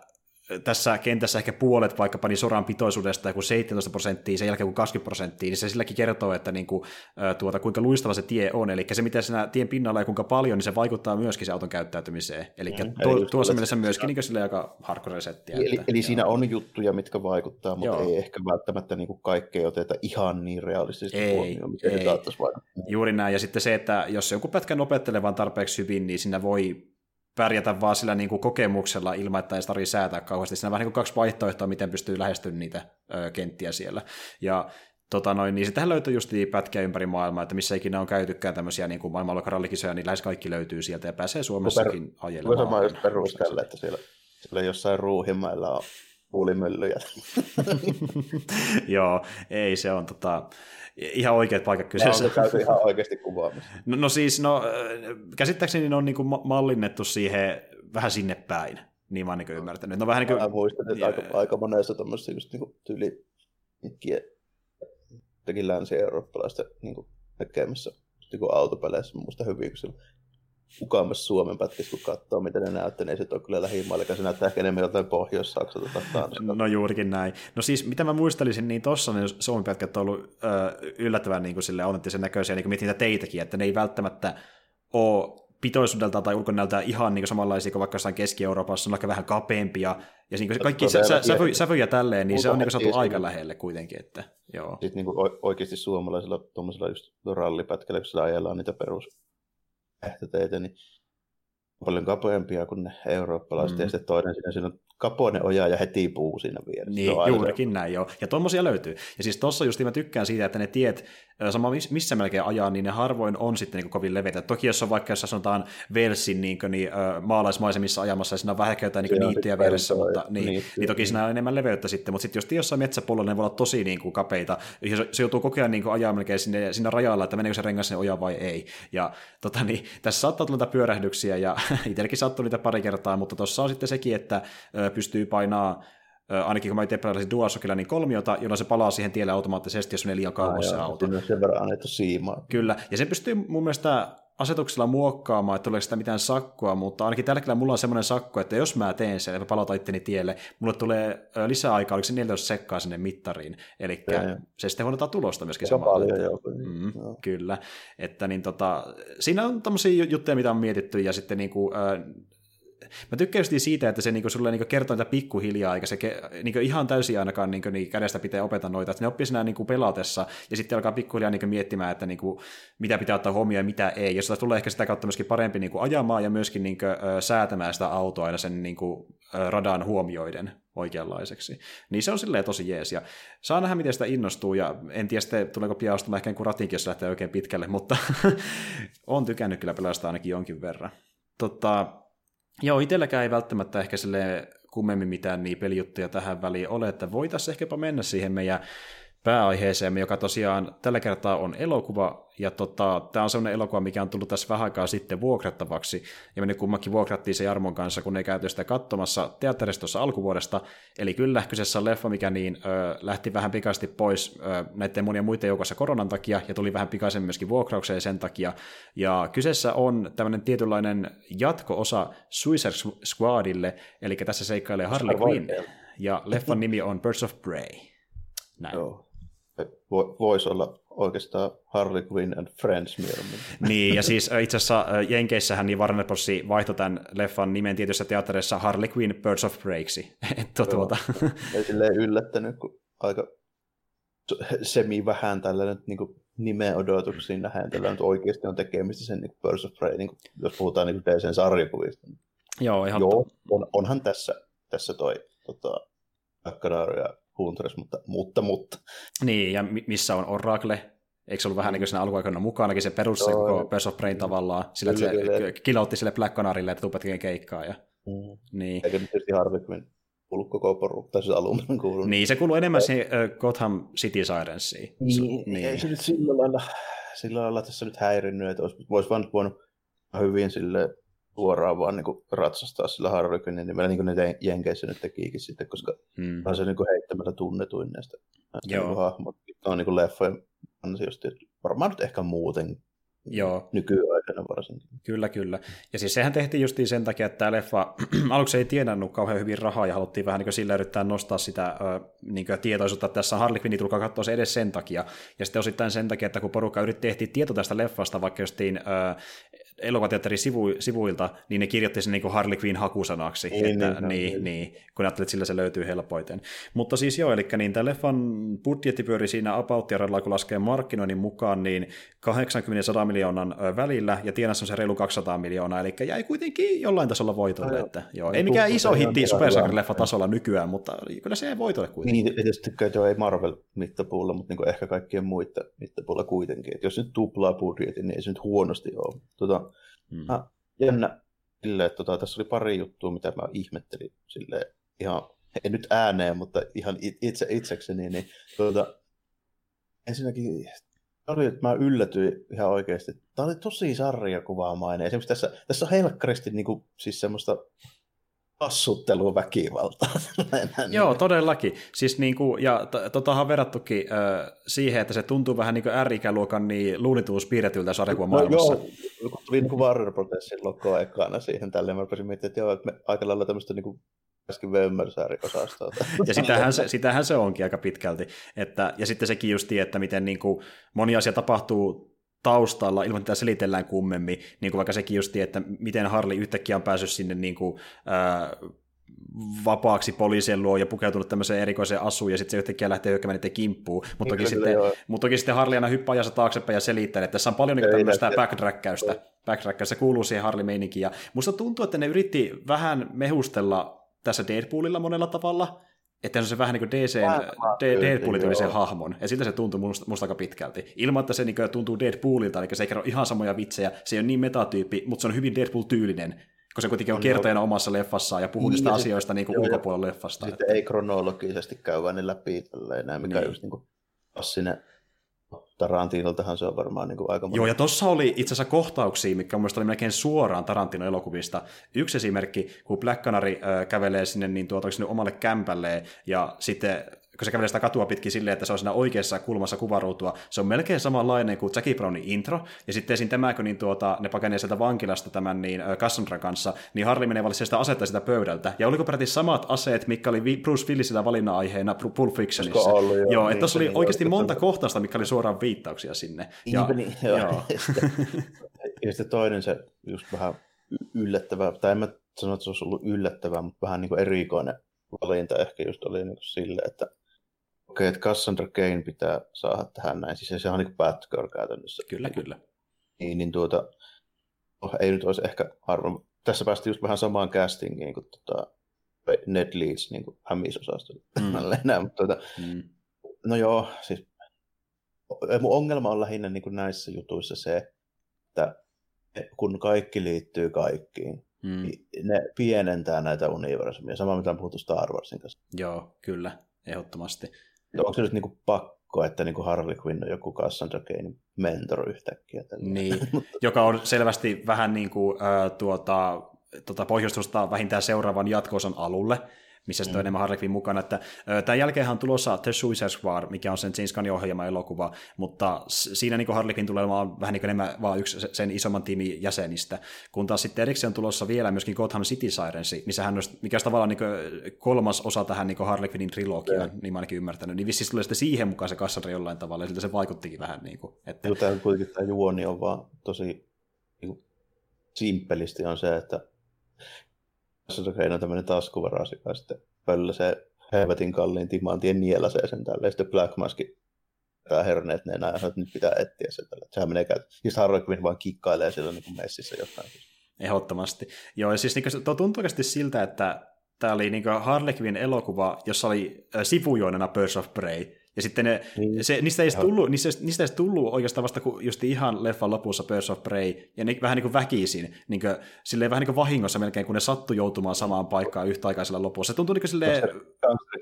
tässä kentässä ehkä puolet vaikkapa niin soran pitoisuudesta joku 17 prosenttia, sen jälkeen kuin 20 prosenttia, niin se silläkin kertoo, että niin kuin, tuota, kuinka luistava se tie on. Eli se, mitä siinä tien pinnalla ja kuinka paljon, niin se vaikuttaa myöskin se auton käyttäytymiseen. Eli mm, tuo, tuossa mielessä myöskin niin sille aika hardcore settiä.
Eli, että, eli siinä on juttuja, mitkä vaikuttaa, mutta joo. ei ehkä välttämättä niin kuin kaikkea oteta ihan niin realistisesti ei, huomioon, miten ei.
Juuri näin. Ja sitten se, että jos joku pätkän opettelee vaan tarpeeksi hyvin, niin siinä voi pärjätä vaan sillä niin kuin kokemuksella ilman, että ei tarvitse säätää kauheasti. Siinä on vähän niin kuin kaksi vaihtoehtoa, miten pystyy lähestymään niitä ö, kenttiä siellä. Ja tota noin, niin sitähän löytyy just pätkiä ympäri maailmaa, että missä ikinä on käytykään tämmöisiä niin maailmanluokan rallikisoja, niin lähes kaikki löytyy sieltä ja pääsee Suomessakin per, ajelemaan.
Voisi just perustella, että siellä, siellä jossain Ruuhimailla on puulimyllyjä.
Joo, ei se on tota, ihan oikeat paikat kyseessä.
No, on ihan oikeasti kuvaamassa.
No, no siis, no, käsittääkseni ne on niin kuin mallinnettu siihen vähän sinne päin. Niin mä oon niin ymmärtänyt. No, vähän niin kuin...
Mä muistan, että aika, aika monessa tuommoisessa just niin kuin tyyli jotenkin länsi-eurooppalaisten niin kuin, tekemissä niin kuin autopeleissä. Muista hyvin, kun mukaamassa Suomen pätkissä, kun katsoo, miten ne näyttää, niin se ole kyllä lähimailla, se näyttää ehkä enemmän jotain Pohjois-Saksalta tai Tanskalta.
No juurikin näin. No siis, mitä mä muistelisin, niin tossa ne Suomen pätkät on ollut ö, yllättävän niin kuin sille autenttisen näköisiä, niin kuin niitä teitäkin, että ne ei välttämättä ole pitoisuudelta tai ulkonäöltä ihan niin samanlaisia kuin vaikka jossain Keski-Euroopassa, on aika vähän kapeampia, ja niin kaikki sä, sä, sävy, sävyjä tälleen, niin se on niin saatu aika lähelle kuitenkin. Että, joo.
Sitten niin kuin oikeasti suomalaisilla tuommoisella just rallipätkällä, kun sillä ajellaan niitä perus teitä, niin paljon kapeampia kuin ne eurooppalaiset, mm. ja sitten toinen siinä, siinä on kapoinen oja ja heti puu siinä vieressä.
Niin, juurikin näin joo. Ja tuommoisia löytyy. Ja siis tuossa just mä tykkään siitä, että ne tiet, sama missä melkein ajaa, niin ne harvoin on sitten niin kovin leveitä. Toki jos on vaikka, jos sanotaan Velsin niin, niin, maalaismaisemissa ajamassa, ja siinä on vähän jotain niin niittyjä vieressä, mutta niin, niin, niin, toki siinä on enemmän leveyttä sitten, mutta sitten jos jossain metsäpuolella ne voi olla tosi niin kuin, kapeita, ja se, se joutuu koko ajan niin kuin, ajaa melkein sinne, sinne rajalla, että meneekö se rengas sinne ojaan vai ei. Ja tota, niin, tässä saattaa tulla pyörähdyksiä, ja itsellekin sattuu niitä pari kertaa, mutta tuossa on sitten sekin, että pystyy painaa ainakin kun mä itse pelasin DualShockilla, niin kolmiota, jolla se palaa siihen tielle automaattisesti, jos menee liian kauas se auto.
On sen verran annettu siimaa.
Kyllä, ja se pystyy mun mielestä asetuksella muokkaamaan, että tuleeko sitä mitään sakkoa, mutta ainakin tällä hetkellä mulla on semmoinen sakko, että jos mä teen sen, että palautan itteni tielle, mulle tulee lisäaikaa, oliko se 14 sekkaa sinne mittariin, eli ja, se sitten huonotaan tulosta myöskin
se samalla. Paljon, joo,
mm, joo. Kyllä, että niin tota, siinä on tämmöisiä juttuja, mitä on mietitty, ja sitten niin kuin, äh, Mä tykkään siitä, että se niinku, sulle niinku kertoo niitä pikkuhiljaa, eikä se ke, niinku, ihan täysin ainakaan niinku, niin kädestä pitää opeta noita, että ne oppii siinä niinku, pelatessa, ja sitten alkaa pikkuhiljaa niinku, miettimään, että niinku, mitä pitää ottaa huomioon ja mitä ei, ja sitä tulee ehkä sitä kautta myöskin parempi niinku, ajamaan ja myöskin niinku, säätämään sitä autoa aina sen niinku, radan huomioiden oikeanlaiseksi. Niin se on silleen tosi jees, ja saa nähdä, miten sitä innostuu, ja en tiedä sitten, tuleeko pian ostamaan ehkä kuin ratinkin, jos lähtee oikein pitkälle, mutta on tykännyt kyllä pelastaa ainakin jonkin verran. Tota, Joo, itselläkään ei välttämättä ehkä sille kummemmin mitään niin pelijuttuja tähän väliin ole, että voitaisiin ehkäpä mennä siihen meidän pääaiheeseemme, joka tosiaan tällä kertaa on elokuva, ja tota, tämä on sellainen elokuva, mikä on tullut tässä vähän aikaa sitten vuokrattavaksi, ja me nyt kummankin vuokrattiin se Jarmon kanssa, kun ei käyty sitä katsomassa teatteristossa alkuvuodesta, eli kyllä kyseessä on leffa, mikä niin ö, lähti vähän pikaisesti pois ö, näiden monien muiden joukossa koronan takia, ja tuli vähän pikaisen myöskin vuokraukseen sen takia, ja kyseessä on tämmöinen tietynlainen jatko-osa Suicide Squadille, eli tässä seikkailee Harley Quinn, ja leffan nimi on Birds of Prey. Näin. Joo
voisi olla oikeastaan Harley Quinn and Friends mieluummin.
Niin, ja siis itse asiassa Jenkeissähän niin Warner Bros. vaihtoi tämän leffan nimen tietyissä teatterissa Harley Quinn Birds of Preyksi. Että tuota.
Ei silleen yllättänyt, kun aika semi vähän tällainen niin nimen odotuksiin nähdään, tällä nyt oikeasti on tekemistä sen niin Birds of Prey, niin kuin, jos puhutaan niin DCn sarjakuvista.
Joo, ihan
Joo, on, onhan tässä, tässä toi tota, ja Huntress, mutta, mutta, mutta.
Niin, ja missä on Oracle? Eikö se ollut vähän niin kuin siinä alkuaikoina mukanakin se perus se koko Birds of Brain tavallaan, sillä kyllä, että se kyllä. kilautti sille Black Canarille, että tupat keikkaa. Ja... Mm. Niin.
Eikä nyt tietysti Harley Quinn kuulu koko porukka, siis alun kuuluu.
Niin, se kuuluu enemmän siihen uh, Gotham City Sirensiin.
Niin, niin, ei se nyt sillä lailla, sillä lailla tässä nyt häirinnyt, että olisi, voisi vaan voinut hyvin sille suoraan vaan niin kuin ratsastaa sillä Harley Quinnin nimellä, niin kuin ne Jenkeissä nyt tekikin sitten, koska mm. on se niin kuin heittämällä tunnetuin näistä, Joo. Niin hahmot. on niin kuin leffojen ansiosta, varmaan nyt ehkä muuten Joo. nykyaikana varsinkin.
Kyllä, kyllä. Ja siis sehän tehtiin justiin sen takia, että tämä leffa aluksi ei tienannut kauhean hyvin rahaa ja haluttiin vähän niin sillä yrittää nostaa sitä niin tietoisuutta, että tässä Harley Quinn tulkaa katsoa se edes sen takia. Ja sitten osittain sen takia, että kun porukka yritti tehtiin tieto tästä leffasta, vaikka justiin elokuvateatterin sivu, sivuilta, niin ne kirjoitti sen niin Harley Quinn hakusanaksi, niin, että, niin, niin, niin, niin, kun ajattelet, että sillä se löytyy helpoiten. Mutta siis joo, eli niin tämä leffan budjetti pyöri siinä about kun laskee markkinoinnin mukaan, niin 80-100 miljoonan välillä, ja tienassa on se reilu 200 miljoonaa, eli jäi kuitenkin jollain tasolla voitolle. Että, joo, ei mikään iso hitti supersankarileffa tasolla nykyään, mutta kyllä se ei voitolle kuitenkin.
Niin, tietysti joo, ei Marvel-mittapuulla, mutta niin ehkä kaikkien muiden mittapuulla kuitenkin. Et jos nyt tuplaa budjetin, niin ei se nyt huonosti ole. Tota, hmm. ah, jännä sille, että tota, tässä oli pari juttua, mitä mä ihmettelin sille ihan, en nyt ääneen, mutta ihan itse itsekseni, niin tuota, ensinnäkin oli, että mä yllätyin ihan oikeasti. Tämä oli tosi sarjakuvaamainen. Esimerkiksi tässä, tässä on helkkaristi niin kuin, siis semmoista assutteluväkivaltaa.
Joo, todellakin. Siis niin kuin, ja totahan on verrattukin äh, siihen, että se tuntuu vähän niin kuin R-ikäluokan niin luunituuspiirretyltä sarjakuvan no.
Joo, kun tuli niin Warner Brothersin logo ekana siihen tälleen, mä rupesin miettimään, että joo, että me aika lailla tämmöistä niin kuin myöskin Wömmersääri-osastoa.
ja sitähän se, sitähän se onkin aika pitkälti. Että, ja sitten sekin just, että miten niin kuin, moni asia tapahtuu taustalla, ilman että selitellään kummemmin, niin kuin vaikka sekin just, että miten Harley yhtäkkiä on päässyt sinne niin kuin, ää, vapaaksi poliisien luo ja pukeutunut tämmöiseen erikoiseen asuun, ja sitten se yhtäkkiä lähtee hyökkäämään niiden kimppuun. Mutta toki, sitten, mutta toki sitten Harley aina hyppää ajassa taaksepäin ja selittää, että tässä on paljon niin tämmöistä backtrackäystä. Backtrackäystä kuuluu siihen Harley-meininkiin. Ja musta tuntuu, että ne yritti vähän mehustella tässä Deadpoolilla monella tavalla, että se on se vähän niin kuin DC, Deadpoolin hahmon, ja siltä se tuntuu musta, musta aika pitkälti. Ilman, että se niin tuntuu Deadpoolilta, eli se ei kerro ihan samoja vitsejä, se ei ole niin metatyyppi, mutta se on hyvin Deadpool-tyylinen, kun se kuitenkin on kertojana omassa leffassaan ja puhuu niin, niistä asioista niin kuin ulkopuolella leffasta.
Sitten että... ei kronologisesti käy vaan läpi tälleen, näin, mikä niin. just niin kuin klassinen Tarantinoltahan se on varmaan niin kuin aika
Joo, ja tuossa oli itse asiassa kohtauksia, mikä mun oli melkein suoraan Tarantinon elokuvista. Yksi esimerkki, kun Black Canary äh, kävelee sinne, niin tuota, sinne omalle kämpälleen, ja sitten kun se kävelee sitä katua pitkin silleen, että se on siinä oikeassa kulmassa kuvaruutua, se on melkein samanlainen kuin Jackie Brownin intro, ja sitten siinä tämä, kun niin tuota, ne pakenee sieltä vankilasta tämän niin Cassandra kanssa, niin Harley menee valitsee sitä asetta sitä pöydältä, ja oliko peräti samat aseet, mikä oli Bruce Willisillä valinnan aiheena Pulp Fictionissa.
Ollut, joo,
joo niin, että tuossa oli niin, oikeasti monta kohtausta, mikä oli suoraan viittauksia sinne.
Ja, niin, joo. joo. ja sitten toinen se just vähän yllättävää, tai en mä sano, että se olisi ollut yllättävää, mutta vähän niin kuin erikoinen valinta ehkä just oli niin kuin sille, että okei, että Cassandra Kane pitää saada tähän näin. Siis se on niin Batgirl käytännössä.
Kyllä, kyllä.
Niin, niin tuota, oh, ei nyt olisi ehkä harvoin. Tässä päästiin just vähän samaan castingiin kuin tota, Ned Leeds niin kuin hämisosastolla. Mm. Enää, mutta tuota, mm. No joo, siis mun ongelma on lähinnä niin kuin näissä jutuissa se, että kun kaikki liittyy kaikkiin, mm. niin ne pienentää näitä universumia. Sama mitä on puhuttu Star Warsin kanssa.
Joo, kyllä, ehdottomasti.
Onko se nyt niin kuin pakko, että niin kuin Harley Quinn on joku Cassandra Kane mentor yhtäkkiä?
Niin, joka on selvästi vähän niin kuin, äh, tuota, tuota pohjustusta vähintään seuraavan jatkoosan alulle, missä sitten mm. on enemmän Harley Quinn mukana. Että, tämän jälkeen on tulossa The Suicide Squad, mikä on sen James Gunnin ohjelma elokuva, mutta siinä niin Harley Quinn tulee olemaan vähän niin enemmän vaan yksi sen isomman tiimin jäsenistä, kun taas sitten erikseen on tulossa vielä myöskin Gotham City Sirens, missä hän on, mikä on tavallaan niin kolmas osa tähän niin Harley Quinnin trilogiaan, mm. niin mä ainakin ymmärtänyt, niin vissiin tulee sitten siihen mukaan se Cassandra jollain tavalla, ja siltä se vaikuttikin vähän. Niin kuin, että...
Tämä kuitenkin tämä juoni on vaan tosi niin kuin, simppelisti on se, että on tämmöinen taskuvaras, joka sitten se helvetin kalliin timantien nielasee sen tälle. Sitten Black Mask tämä herneet ne enää, että nyt pitää etsiä se tälle. Sehän menee käy. Siis Harley Quinn vaan kikkailee siellä niin kuin messissä jotain.
Ehdottomasti. Joo, ja siis niin, tuo tuntuu oikeasti siltä, että tämä oli niin Harley Quinn elokuva, jossa oli sivujoinena Birds of Prey, ja sitten ne, niin. se, niistä, ei tullut, niistä, niistä ei tullut oikeastaan vasta kuin just ihan leffan lopussa Birds of Prey, ja ne vähän niin kuin väkisin, niin kuin, silleen vähän niin kuin vahingossa melkein, kun ne sattui joutumaan samaan paikkaan yhtäaikaisella lopussa. Se tuntui niin kuin silleen...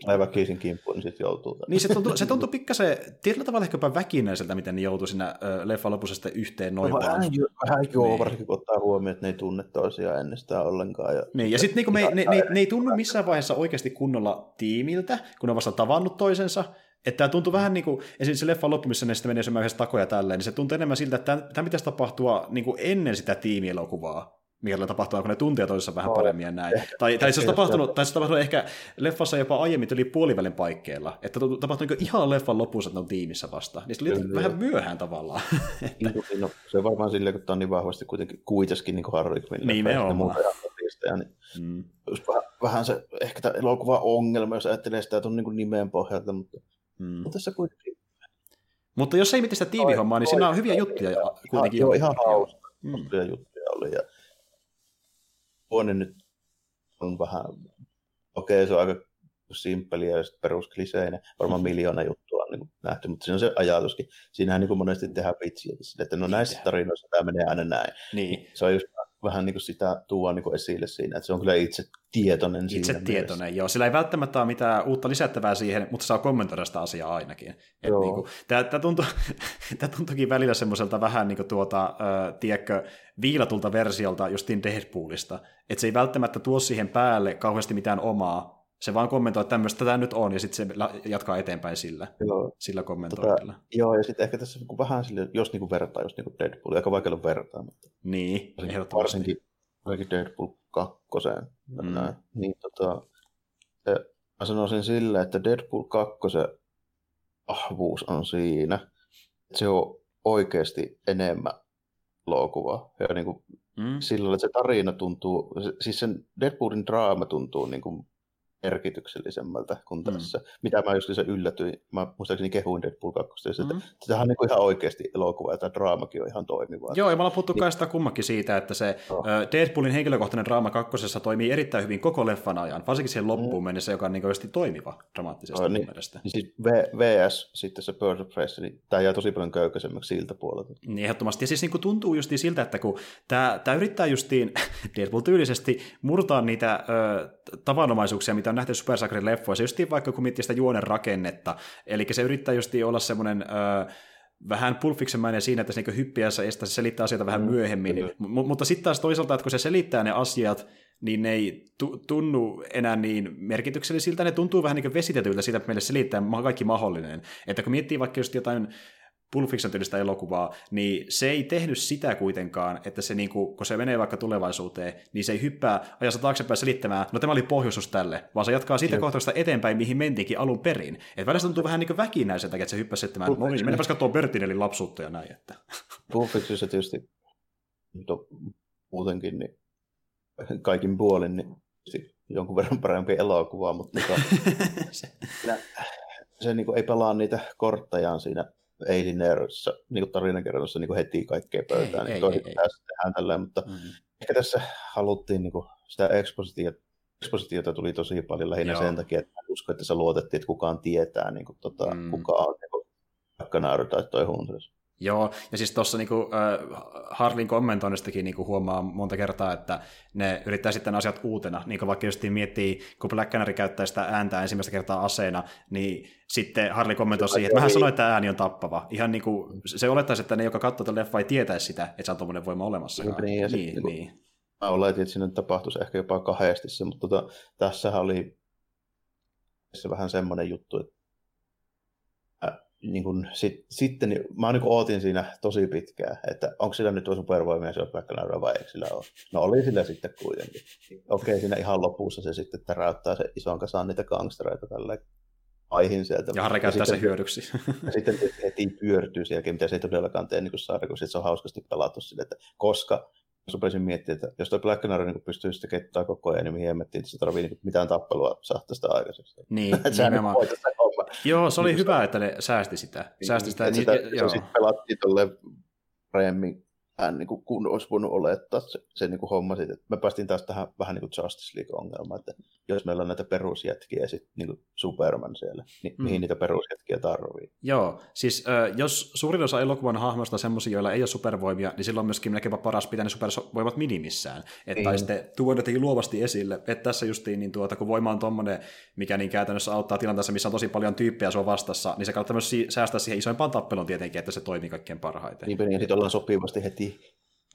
Se väkisin kimppuun, niin sitten joutuu.
Niin se tuntui, se tuntui pikkasen, tietyllä tavalla ehkä jopa väkinäiseltä, miten ne joutui siinä leffan lopussa sitten yhteen noin no,
vähän, jo, vähän joo, niin. varsinkin kun ottaa huomioon, että ne ei tunne toisiaan ennestään ollenkaan. Ja,
niin, ja sitten niin me, ne, ne, ne, ei tunnu missään vaiheessa oikeasti kunnolla tiimiltä, kun ne on vasta tavannut toisensa, että tämä tuntuu vähän niin kuin, esimerkiksi se leffan loppu, missä ne sitten menee syömään takoja tälleen, niin se tuntuu enemmän siltä, että tämä, pitäisi tapahtua niin kuin ennen sitä tiimielokuvaa. mikä tapahtuu, kun ne tuntia toisessa vähän paremmin ja näin. Tai, tai, se on tapahtunut, tai se on tapahtunut ehkä leffassa jopa aiemmin yli puolivälin paikkeilla, että tapahtui niin ihan leffan lopussa, että ne on tiimissä vasta. Niin se oli Kyllä. vähän myöhään tavallaan.
että... no, se on varmaan silleen, kun tämä on niin vahvasti kuitenkin kuitenkin niin Harry Quinn.
Nimenomaan.
Niin mm. vähän, vähän se ehkä tämä elokuva ongelma, jos ajattelee sitä tuon niin nimen pohjalta, mutta, mm. mutta tässä kuitenkin
mutta jos ei mieti sitä tiivihommaa, niin siinä on hyviä juttuja kuitenkin.
Joo, ihan hauska. Mm. juttuja oli. Ja vuoden nyt on vähän, okei okay, se on aika simppeli ja peruskliseinen, varmaan miljoona juttua on niin nähty, mutta siinä on se ajatuskin. Siinähän niin kuin monesti tehdään vitsiä, että no näissä tarinoissa tämä menee aina näin.
Niin.
Se on just vähän niin kuin sitä tuoda niin kuin esille siinä, että se on kyllä itse tietoinen
Itse tietoinen, mielessä. joo. Sillä ei välttämättä ole mitään uutta lisättävää siihen, mutta saa kommentoida sitä asiaa ainakin. Et niin kuin, tämä, tämä, tuntuu, tämä tuntuukin välillä semmoiselta vähän niin kuin tuota, äh, tiedätkö, viilatulta versiolta justiin Deadpoolista, että se ei välttämättä tuo siihen päälle kauheasti mitään omaa, se vaan kommentoi, että tämmöistä tämä nyt on, ja sitten se jatkaa eteenpäin sillä, joo. sillä kommentoinnilla. Tota,
joo, ja sitten ehkä tässä kun vähän sille, jos niinku vertaa just niinku Deadpool, aika vaikea olla vertaa, mutta
niin,
varsinkin, varsinkin, varsinkin Deadpool kakkoseen. Mm. Näin, niin tota, mä sanoisin sillä, että Deadpool 2 ahvuus on siinä, että se on oikeasti enemmän elokuva. Ja niin kuin, mm. sillä että se tarina tuntuu, siis sen Deadpoolin draama tuntuu niin kuin merkityksellisemmältä kuin mm. tässä. Mitä mä just se yllätyin, mä muistaakseni kehuin Deadpool 2, että mm. tämähän on niin ihan oikeasti elokuva, ja tämä draamakin on ihan toimiva.
Joo, ja me ollaan puhuttu niin. sitä kummakin siitä, että se no. Deadpoolin henkilökohtainen draama kakkosessa toimii erittäin hyvin koko leffan ajan, varsinkin siihen loppuun mm. mennessä, joka on niin oikeasti toimiva dramaattisesti no,
niin, mielestä. Niin siis v- VS, sitten se Birds of Prey, niin tämä jää tosi paljon köykäisemmäksi siltä puolelta.
Niin ehdottomasti, ja siis niin kuin tuntuu justiin siltä, että kun tämä, tämä yrittää justiin Deadpool-tyylisesti murtaa niitä ö, tavanomaisuuksia, mitä on nähty Supersakrin leffoissa, just vaikka kun miettii sitä juonen rakennetta, eli se yrittää just olla semmoinen ö, vähän pulfiksenmäinen siinä, että se niin hyppiässä estää, se selittää asioita vähän mm, myöhemmin, mm, M- mutta sitten taas toisaalta, että kun se selittää ne asiat, niin ne ei tunnu enää niin merkityksellisiltä, ne tuntuu vähän niin vesitetyiltä siitä, että meille selittää kaikki mahdollinen. Että kun miettii vaikka just jotain Pulp Fiction tyylistä elokuvaa, niin se ei tehnyt sitä kuitenkaan, että se niinku, kun se menee vaikka tulevaisuuteen, niin se ei hyppää ajassa taaksepäin selittämään, no tämä oli pohjoisus tälle, vaan se jatkaa siitä kohtausta eteenpäin, mihin mentiinkin alun perin. Että välillä tuntuu vähän niin väkinäiseltä, että se hyppäsi selittämään, no niin, mennäpäs katsoa Bertinelin lapsuutta ja näin. Että.
Pulp Fictionissa tietysti to, muutenkin niin kaikin puolin niin jonkun verran parempi elokuva, mutta niin, se, se niin kuin, ei pelaa niitä korttejaan siinä Eilinerossa niin tarinankerronnossa niin heti kaikkea pöytään. Ei, niin ei, ei, tehdään tälleen, mutta mm. ehkä tässä haluttiin niin kuin, sitä ekspositiota, ekspositiota tuli tosi paljon lähinnä Joo. sen takia, että usko, että se luotettiin, että kukaan tietää, niin kuin, tota, mm. kuka on niin vaikka Nauru tai toi Huntress.
Joo, ja siis tuossa niinku, äh, Harlin kommentoinnistakin niinku huomaa monta kertaa, että ne yrittää sitten asiat uutena, niin kuin vaikka just miettii, kun Black Canary käyttää sitä ääntä ensimmäistä kertaa aseena, niin sitten Harley kommentoi siihen, että mähän sanoin, että ääni on tappava. Ihan niin kuin, se olettaisi, että ne, joka katsoo tätä leffaa, ei tietäisi sitä, että se on tuommoinen voima olemassa.
Niin, niin, ja niin, niin. niin. Mä oletin, että siinä tapahtuisi ehkä jopa kahdesti se, mutta tota, tässähän oli se vähän semmoinen juttu, että niin kun, sit, sitten niin, mä niin ootin siinä tosi pitkään, että onko sillä nyt supervoimia se on vai eikö sillä ole. No oli sillä sitten kuitenkin. Okei, siinä ihan lopussa se sitten täräyttää se ison kasan niitä gangstereita tällä aihin sieltä.
Ja Harri käyttää sen hyödyksi.
Ja sitten heti pyörtyy sen jälkeen, mitä se ei todellakaan tee niin saada, kun se on hauskasti pelattu sille, että koska rupesin miettimään, että jos tuo Black Canary niin pystyy sitten kettaa koko ajan, niin mihin hemmettiin, että se tarvii niin mitään tappelua saattaa sitä aikaiseksi.
Niin, nimenomaan. Joo, se oli hyvä, että ne säästi sitä. Säästi sitä,
niin, sitä, niin, sitä pelattiin tolleen paremmin hän niin kuin, kun olisi voinut olettaa se, se niin kuin homma siitä. Me päästiin taas tähän vähän niin kuin Justice League-ongelmaan, että jos meillä on näitä perusjätkiä ja sitten niin Superman siellä, niin mm. mihin niitä perusjätkiä tarvii?
Joo, siis äh, jos suurin osa elokuvan hahmoista on semmoisia, joilla ei ole supervoimia, niin silloin myöskin melkein paras pitää ne supervoimat minimissään. Että niin. sitten tuoda jotenkin luovasti esille. Että tässä justiin, niin tuota, kun voima on tommonen, mikä niin käytännössä auttaa tilanteessa, missä on tosi paljon tyyppejä sua vastassa, niin se kannattaa myös säästää siihen isoimpaan tappeluun tietenkin, että se toimii kaikkein parhaiten.
Niin, niin sitten ollaan sopivasti heti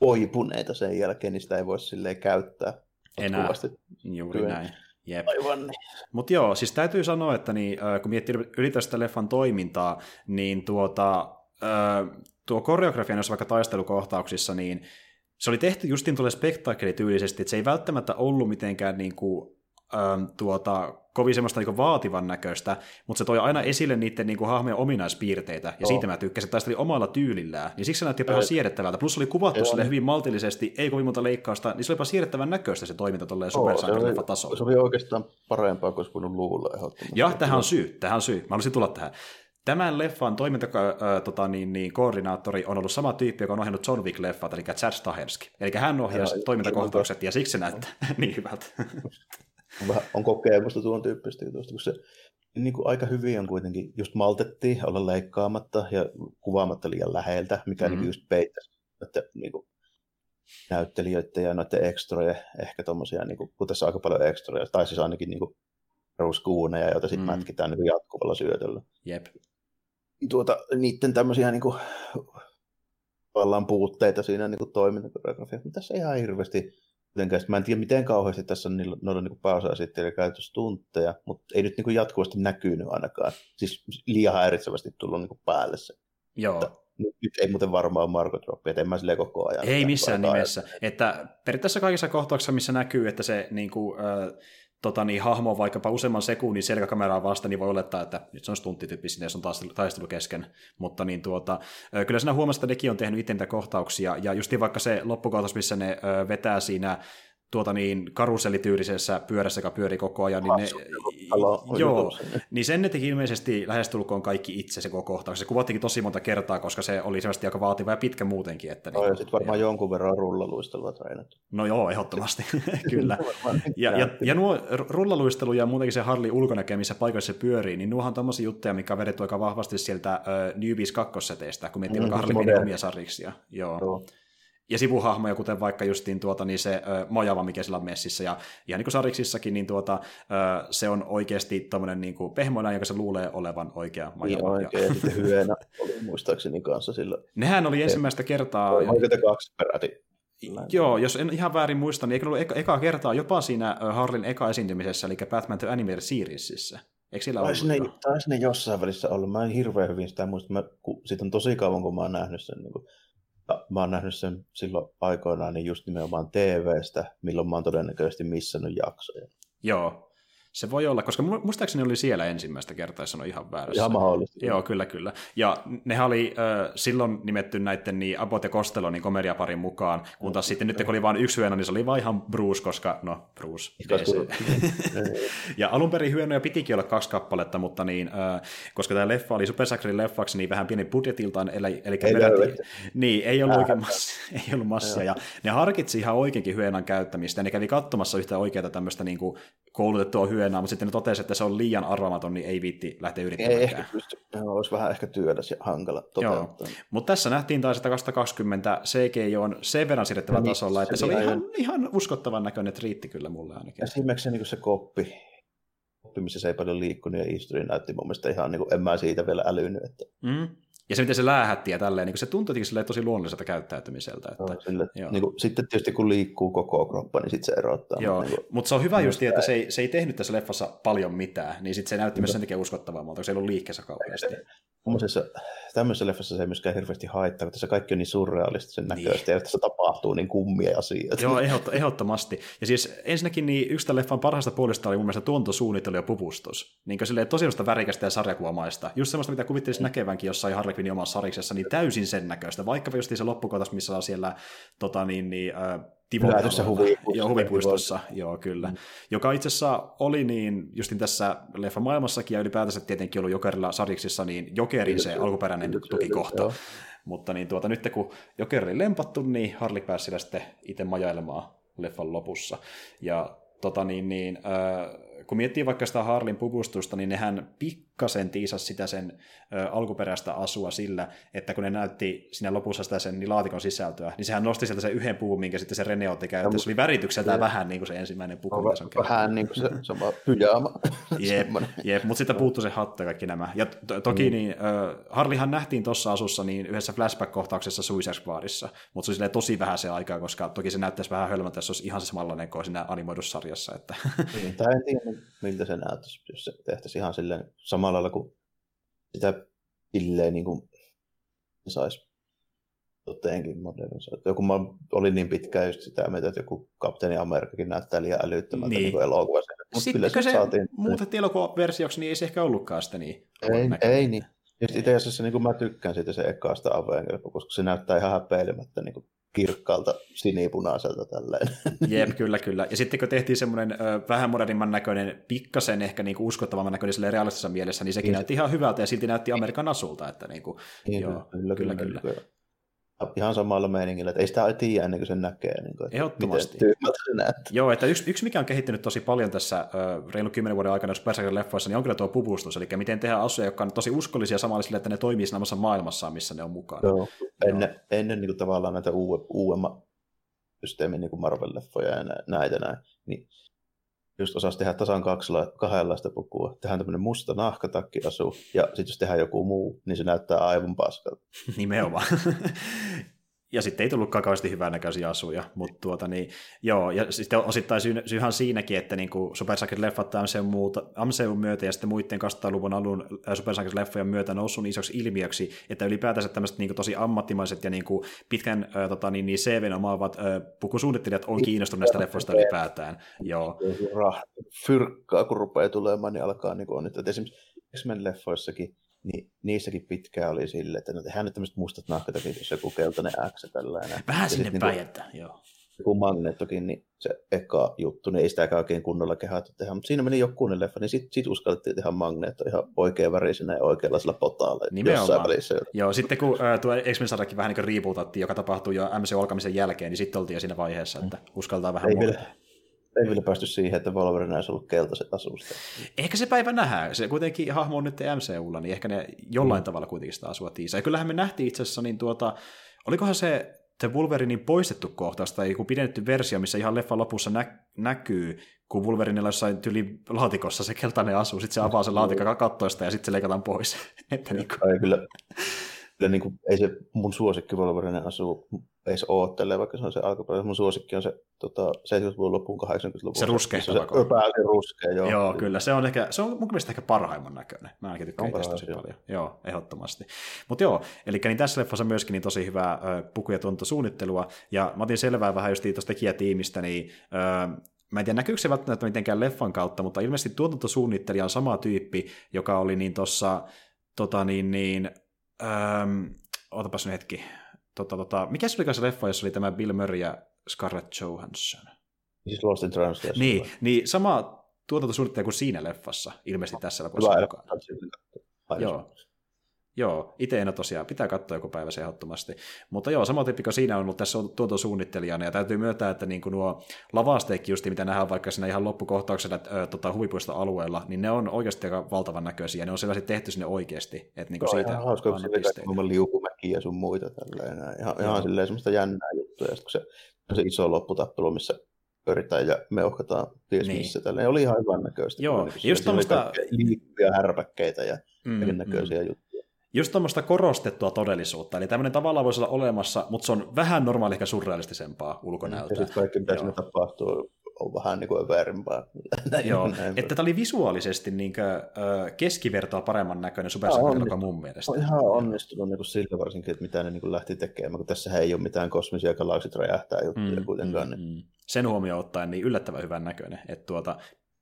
oipuneita sen jälkeen, niin sitä ei voi silleen käyttää.
Enää, juuri työn. näin. Jep. Aivan. Mutta joo, siis täytyy sanoa, että niin, kun miettii ylipäätään sitä leffan toimintaa, niin tuota, tuo koreografia noissa vaikka taistelukohtauksissa, niin se oli tehty justiin tuolle spektaakelityylisesti, että se ei välttämättä ollut mitenkään niin kuin, ähm, tuota, kovin semmoista niin vaativan näköistä, mutta se toi aina esille niiden niin kuin, hahmojen ominaispiirteitä, ja oh. siitä mä tykkäsin, että taisteli omalla tyylillään, niin siksi se näytti ihan siedettävältä. Plus se oli kuvattu sille hyvin maltillisesti, ei kovin monta leikkausta, niin se oli jopa siedettävän näköistä se toiminta tolleen supersankarileffa tasolla.
Se oli oikeastaan parempaa kuin olisi luulla
Ja tähän on syy, tähän on syy. Mä haluaisin tulla tähän. Tämän leffan toiminta, äh, tota, niin, niin, koordinaattori on ollut sama tyyppi, joka on ohjannut John Wick-leffat, eli Chad Stahelski. Eli hän ohjasi toimintakohtaukset, ja siksi se näyttää niin hyvältä.
on kokemusta tuon tyyppistä jutusta, kun se niin kuin aika hyvin on kuitenkin, just maltettiin olla leikkaamatta ja kuvaamatta liian läheltä, mikä mm-hmm. niin just peittäisi että, niin kuin, näyttelijöiden ja noiden ekstrojen, ehkä tommosia, niin kuin, kun tässä on aika paljon ekstroja, tai siis ainakin niin kuin, peruskuuneja, joita sitten mm. mätkitään niin jatkuvalla syötöllä.
Jep
tuota, niiden tämmöisiä niin kuin, puutteita siinä niin toimintakoreografiassa. Tässä ei ihan hirveästi jotenkaan. Mä en tiedä, miten kauheasti tässä on niillä, noilla niin pääosa-esittelijä käytöstunteja, mutta ei nyt niin jatkuvasti näkynyt ainakaan. Siis liian häiritsevästi tullut niin päälle se.
Joo. Että,
nyt ei muuten varmaan Margot Robbie, että en mä sille koko ajan.
Ei missään nimessä. Että periaatteessa kaikissa kohtauksissa, missä näkyy, että se niin kuin, äh, tota, niin, hahmo vaikkapa useamman sekunnin selkäkameraa vasta, niin voi olettaa, että nyt se on stunttityyppi sinne, on taistelu, taistelu kesken. Mutta niin, tuota, kyllä sinä huomasit, että nekin on tehnyt itse kohtauksia, ja just vaikka se loppukohtaus, missä ne vetää siinä tuota niin, karusellityylisessä pyörässä, joka pyöri koko ajan, niin ne, joo, niin sen ne teki ilmeisesti lähestulkoon kaikki itse se koko kohtaus. Se kuvattikin tosi monta kertaa, koska se oli selvästi aika vaativa ja pitkä muutenkin. Että
no, niin, ja sitten varmaan ja... jonkun verran rullaluistelua treenattu.
No joo, ehdottomasti, kyllä. ja, ja, ja, nuo rullaluistelu ja muutenkin se Harley ulkonäkö, missä paikassa se pyörii, niin nuohan on tommosia juttuja, mikä on vedetty aika vahvasti sieltä uh, Newbies kakkoseteistä, kun miettii mm, Harley omia sarjiksia. Joo. joo ja sivuhahmoja, kuten vaikka justiin tuota, niin se ö, Mojava, mikä sillä on messissä, ja ihan niin kuin Sariksissakin, niin tuota, ö, se on oikeasti tämmöinen niin kuin pehmoina, joka se luulee olevan oikea Mojava.
Niin oikein, ja sitten hyönä oli muistaakseni kanssa sillä.
Nehän oli ensimmäistä kertaa.
Oikein kaksi peräti.
Joo, jos en ihan väärin muista, niin eikö ollut eka, eka kertaa jopa siinä Harlin eka esiintymisessä, eli Batman The Animated Seriesissä? Eikö sillä
taisi, ne, taisi ne jossain välissä ollut. Mä en hirveän hyvin sitä muista. Mä, kun, siitä on tosi kauan, kun mä oon nähnyt sen niin kuin mä oon nähnyt sen silloin aikoinaan niin just nimenomaan TVstä, milloin mä oon todennäköisesti missannut jaksoja.
Joo, se voi olla, koska muistaakseni oli siellä ensimmäistä kertaa, jos on ihan väärässä.
Ihan mahdollista.
Joo, kyllä, kyllä. Ja nehän oli äh, silloin nimetty näiden niin Abbott ja Costello niin komediaparin mukaan, kun taas sitten nyt kun oli vain yksi hyönä, niin se oli vain ihan Bruce, koska, no, Bruce, DC. ja alun perin hyönoja pitikin olla kaksi kappaletta, mutta niin, äh, koska tämä leffa oli Super leffaksi, niin vähän pieni budjetiltaan, eli, eli ei peräti, niin, ei ollut, oikein massia, ei ollut massia, ja ne harkitsi ihan oikeinkin hyönän käyttämistä, ja ne kävi katsomassa yhtä oikeaa tämmöistä niin kuin koulutettua hyönää, mutta sitten ne totesi, että se on liian arvaamaton, niin ei viitti lähteä yrittämään.
Ei ehkä pysty, olisi vähän ehkä työläs ja hankala toteuttaa.
Mutta tässä nähtiin taas, että 2020 CGI on sen verran siirrettävällä no, tasolla, että se, se oli ihan, ihan uskottavan näköinen, että riitti kyllä mulle ainakin.
Esimerkiksi se, niin se koppi, koppi, missä se ei paljon liikkunut ja istui, näytti mun mielestä ihan, niin kuin, en mä siitä vielä älynyt. Että...
Mm. Ja se, miten se läähätti ja tälleen, niin se tuntui tosi luonnolliselta käyttäytymiseltä. Että,
no, sille, niin kuin, sitten tietysti kun liikkuu koko kroppa, niin sitten se erottaa.
Joo, niin kuin, mutta se on hyvä just, että se ei, se ei tehnyt tässä leffassa paljon mitään, niin sitten se näytti myös sen takia uskottavammalta, kun se ei ollut liikkeessä kauheasti.
Tuommoisessa, tämmöisessä leffassa se ei myöskään hirveästi haittaa, kun tässä kaikki on niin surrealistisen niin. näköistä, ja tässä tapahtuu niin kummia asioita.
Joo, ehdott, ehdottomasti. Ja siis ensinnäkin niin yksi tämän leffan parhaista puolesta oli mun mielestä tuontosuunnittelu ja pupustus. Niin kuin silleen tosi värikästä ja sarjakuvamaista. Just semmoista, mitä kuvittelisi mm. näkevänkin jossain Harley Quinnin omassa sariksessa, niin täysin sen näköistä. Vaikka just se loppukotas, missä on siellä tota, niin, niin, äh,
Huvipuistossa.
Joo, huvipuistossa, joo kyllä. Mm. Joka itse asiassa oli niin, justin tässä leffa maailmassakin ja ylipäätänsä tietenkin ollut Jokerilla sariksissa, niin Jokerin se alkuperäinen tukikohta. Joo. Mutta niin tuota, nyt kun Joker oli lempattu, niin Harley pääsi sitten itse majailemaan leffan lopussa. Ja tota niin, niin äh, kun miettii vaikka sitä Harlin puvustusta, niin nehän pikkasen tiisas sitä sen ö, alkuperäistä asua sillä, että kun ne näytti siinä lopussa sitä sen niin laatikon sisältöä, niin sehän nosti sieltä sen yhden puvun, minkä sitten se Rene otti käyttöön. Se oli väritykseltä vähän niin kuin se ensimmäinen puku.
No, on vähän niin kuin se, se on vaan pyjaama.
jep, jep mutta sitten puuttuu se hattu ja kaikki nämä. Ja to, toki mm. niin, ö, Harlihan nähtiin tuossa asussa niin yhdessä flashback-kohtauksessa Suicide Squadissa, mutta se oli tosi vähän se aikaa, koska toki se näyttäisi vähän hölmöltä, jos olisi ihan se samanlainen kuin siinä animoidussa sarjassa. Että.
Niin, en tiedä, miltä se näyttäisi, jos se tehtäisiin ihan silleen samalla lailla kuin sitä silleen niin kuin saisi toteenkin modernisoitu. Joku mä olin niin pitkään just sitä mieltä, että joku Kapteeni Amerikakin näyttää liian älyttömältä niin. niin elokuvassa.
Sitten kun se, se saatiin... muutettiin elokuvaversioksi, niin ei se ehkä ollutkaan sitä niin.
Ei, ei niin. Ja itse asiassa niin mä tykkään siitä se ekaasta Avenger, koska se näyttää ihan häpeilemättä niin kirkkaalta sinipunaiselta tälleen.
Jep, kyllä, kyllä. Ja sitten kun tehtiin semmoinen ö, vähän modernimman näköinen, pikkasen ehkä niin uskottavamman näköinen sille realistisessa mielessä, niin sekin niin. näytti ihan hyvältä ja silti näytti Amerikan asulta. Että niin kuin, niin, joo, kyllä, kyllä, kyllä. kyllä
ihan samalla meiningillä, että ei sitä tiedä ennen kuin sen näkee. Niin kuin,
Ehdottomasti. Joo, että yksi, yksi, mikä on kehittynyt tosi paljon tässä uh, reilu kymmenen vuoden aikana, jos Berserker leffoissa, niin on kyllä tuo pupustus, eli miten tehdään asuja, jotka on tosi uskollisia samalla sille, että ne toimii siinä maailmassa, missä ne on mukana.
Joo, ennen, Joo. ennen niin kuin tavallaan näitä uue, uudemman systeemin niin kuin Marvel-leffoja ja näitä näin, niin just osasi tehdä tasan kaksilla, kahdenlaista pukua. Tehdään tämmöinen musta nahkatakkiasu, ja sitten jos tehdään joku muu, niin se näyttää aivan paskalta.
Nimenomaan. Ja sitten ei tullut kauheasti hyvän näköisiä asuja, mutta tuota niin, joo, ja sitten osittain syy, syyhän siinäkin, että niin kuin Super leffat MCUn, myötä ja sitten muiden 200-luvun alun Super leffojen myötä noussut niin isoksi ilmiöksi, että ylipäätänsä tämmöiset niin kuin tosi ammattimaiset ja niin kuin pitkän äh, tota, niin, niin CVn omaavat äh, pukusuunnittelijat on kiinnostunut näistä leffoista ylipäätään. Joo.
Fyrkkaa, kun rupeaa tulemaan, niin alkaa niin kuin on, että esimerkiksi X-Men leffoissakin niin niissäkin pitkään oli sille, että no tehdään nyt tämmöiset mustat nahkatakit, jos joku keltainen X tällainen.
Vähän sinne päin, niin että joo.
Joku Magneettokin, niin se eka juttu, niin ei sitäkään oikein kunnolla kehätty tehdä, mutta siinä meni jokunen leffa, niin sitten sit uskallettiin tehdä Magneetto ihan oikein värisenä ja oikeanlaisella potaalla
jossain välissä. Joo, sitten kun äh, tuo X-Men vähän niin rebootattiin, joka tapahtui jo MCU alkamisen jälkeen, niin sitten oltiin jo siinä vaiheessa, että uskaltaa vähän
ei vielä, ei vielä päästy siihen, että Wolverine olisi ollut keltaiset asusta.
Ehkä se päivä nähdään. Se kuitenkin hahmo on nyt MCUlla, niin ehkä ne jollain mm. tavalla kuitenkin sitä asua tiisää. Ja kyllähän me nähtiin itse asiassa, niin tuota, olikohan se The Wolverinein poistettu kohtaus tai joku pidetty versio, missä ihan leffa lopussa nä- näkyy, kun Wolverinella jossain tyli laatikossa se keltainen asuu, sitten se avaa sen laatikon kattoista ja sitten se leikataan pois.
että niin kuin... Kyllä, kyllä niin kuin, ei se mun suosikki Wolverine asuu edes oottele, vaikka se on se alkuperäinen. Mun suosikki on se tota, 70-luvun loppuun 80-luvun.
Se ruskea.
Se öpääsi ruskea, joo.
Joo, kyllä. Se on, ehkä, se on mun mielestä ehkä parhaimman näköinen. Mä ainakin tykkään tästä tosi paljon. Joo, ehdottomasti. Mutta joo, eli niin tässä leffassa myöskin niin tosi hyvää ö, puku- ja tuontosuunnittelua. Ja mä otin selvää vähän just tuosta tekijätiimistä, niin ö, mä en tiedä näkyykö se välttämättä mitenkään leffan kautta, mutta ilmeisesti tuotantosuunnittelija on sama tyyppi, joka oli niin tuossa, tota niin, niin, öö, otapas nyt hetki, tota, tota, mikä se oli se leffa, jossa oli tämä Bill Murray ja Scarlett Johansson?
Siis Lost in Translation.
Niin, niin sama tuotantosuunnittelija kuin siinä leffassa, ilmeisesti tässä mukaan. Joo. Joo, itse en ole tosiaan, pitää katsoa joku päivä se ehdottomasti. Mutta joo, sama tyyppi kuin siinä on ollut tässä tuotantosuunnittelijana, ja täytyy myöntää, että niin kuin nuo lavasteekki just, mitä nähdään vaikka siinä ihan loppukohtauksella äh, tota, huvipuista alueella, niin ne on oikeasti aika valtavan näköisiä, ne on selvästi tehty sinne oikeasti. Että niin kuin siitä
ihan hauska, kun se liukumäki ja sun muita tälleen. Ihan, ihan silleen semmoista jännää juttuja, ja se, se iso lopputappelu, missä pyöritään ja meuhkataan ties niin. missä tällä. oli ihan hyvän näköistä.
Joo, niin just tuommoista...
Liikkuja härpäkkeitä ja mm, näköisiä mm. juttuja
just tuommoista korostettua todellisuutta. Eli tämmöinen tavallaan voisi olla olemassa, mutta se on vähän normaali ehkä surrealistisempaa ulkonäöltä. Ja
sitten kaikki, mitä sinne tapahtuu, on vähän niin kuin väärinpää.
Joo, että tämä oli visuaalisesti niin kuin, keskivertoa paremman näköinen Super Sankari mun mielestä.
On ihan onnistunut niin kuin sillä varsinkin, että mitä ne niin kuin lähti tekemään, kun tässä ei ole mitään kosmisia galaksit räjähtää juttuja mm, kuitenkaan. Niin. Mm,
Sen huomioon ottaen niin yllättävän hyvän näköinen. Että tuota,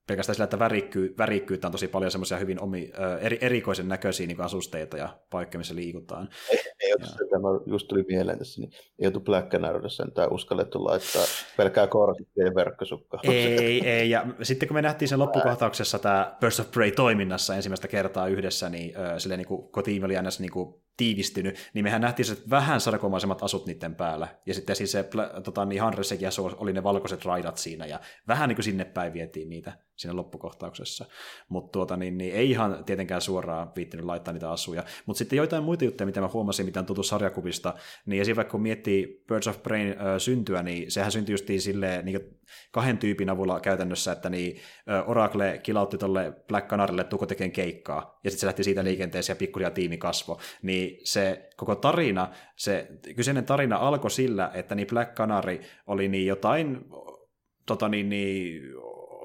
pelkästään sillä, että värikkyy, värikkyyttä on tosi paljon semmoisia hyvin omi, eri, erikoisen näköisiä niin asusteita ja paikkoja, missä liikutaan.
Ei, ei ja... tämä just tuli mieleen tässä, niin ei joutu Black Canaryssä tämä uskallettu laittaa pelkää korsikkia ja verkkosukkaa.
Ei, ei, ja sitten kun me nähtiin sen loppukohtauksessa tämä Burst of Prey toiminnassa ensimmäistä kertaa yhdessä, niin äh, silleen niin kuin, kun tiimi oli aina niin kuin, tiivistynyt, niin mehän nähtiin se vähän sarkomaisemmat asut niiden päällä. Ja sitten siis se tota, niin Hanressekin oli ne valkoiset raidat siinä, ja vähän niin kuin sinne päin vietiin niitä siinä loppukohtauksessa. Mutta tuota, niin, niin, ei ihan tietenkään suoraan viittinyt laittaa niitä asuja. Mutta sitten joitain muita juttuja, mitä mä huomasin, mitä on tultu sarjakuvista, niin esimerkiksi kun miettii Birds of Brain ö, syntyä, niin sehän syntyi justiin silleen, niin kahden tyypin avulla käytännössä, että niin Oracle kilautti tuolle Black Canarille, että Tuko tekee keikkaa, ja sitten se lähti siitä liikenteeseen ja pikkuhiljaa tiimi kasvo. Niin se koko tarina, se kyseinen tarina alkoi sillä, että niin Black Canary oli niin jotain tota niin, niin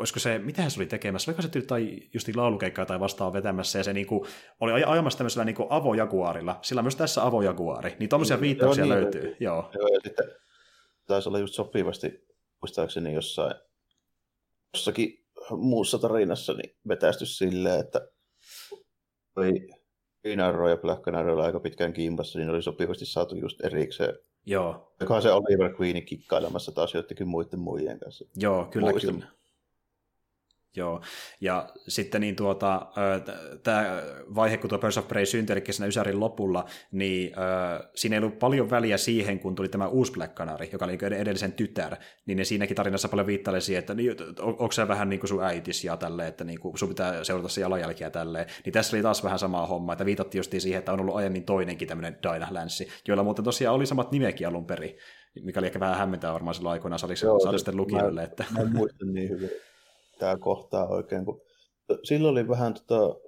olisiko se, mitä se oli tekemässä, oliko se tyyli tai just laulukeikkaa tai vastaan vetämässä, ja se niinku, oli ajamassa tämmöisellä niinku avojaguarilla, sillä on myös tässä avojaguari, niin tuommoisia mm, viittauksia joo, niin, löytyy. Niin, joo.
joo. ja sitten taisi olla just sopivasti, muistaakseni jossain, jossakin muussa tarinassa niin vetästy silleen, että oli Green Arrow ja Black Canary oli aika pitkään kimpassa, niin oli sopivasti saatu just erikseen.
Joo.
Joka se Oliver Queenin kikkailemassa taas jotenkin muiden muiden kanssa.
Joo, kyllä, Muistin. kyllä. Joo, ja sitten niin tuota, tämä vaihe, kun tuo Birds of Prey syntyi, eli siinä Ysärin lopulla, niin äh, siinä ei ollut paljon väliä siihen, kun tuli tämä uusi Black Canary, joka oli edellisen tytär, niin ne siinäkin tarinassa paljon viittaili siihen, että niin, on, onko se vähän niin kuin sun äitis ja tälleen, että niin kuin, sun pitää seurata se jalanjälkiä tälleen. Niin tässä oli taas vähän sama homma, että viitattiin just siihen, että on ollut aiemmin toinenkin tämmöinen Dinah Lanssi, joilla muuten tosiaan oli samat nimekin alun perin, mikä oli ehkä vähän hämmentää varmaan silloin aikoinaan sitten lukijoille. Että...
Mä muistan niin hyvin tämä kohtaa oikein, kun silloin oli vähän tota,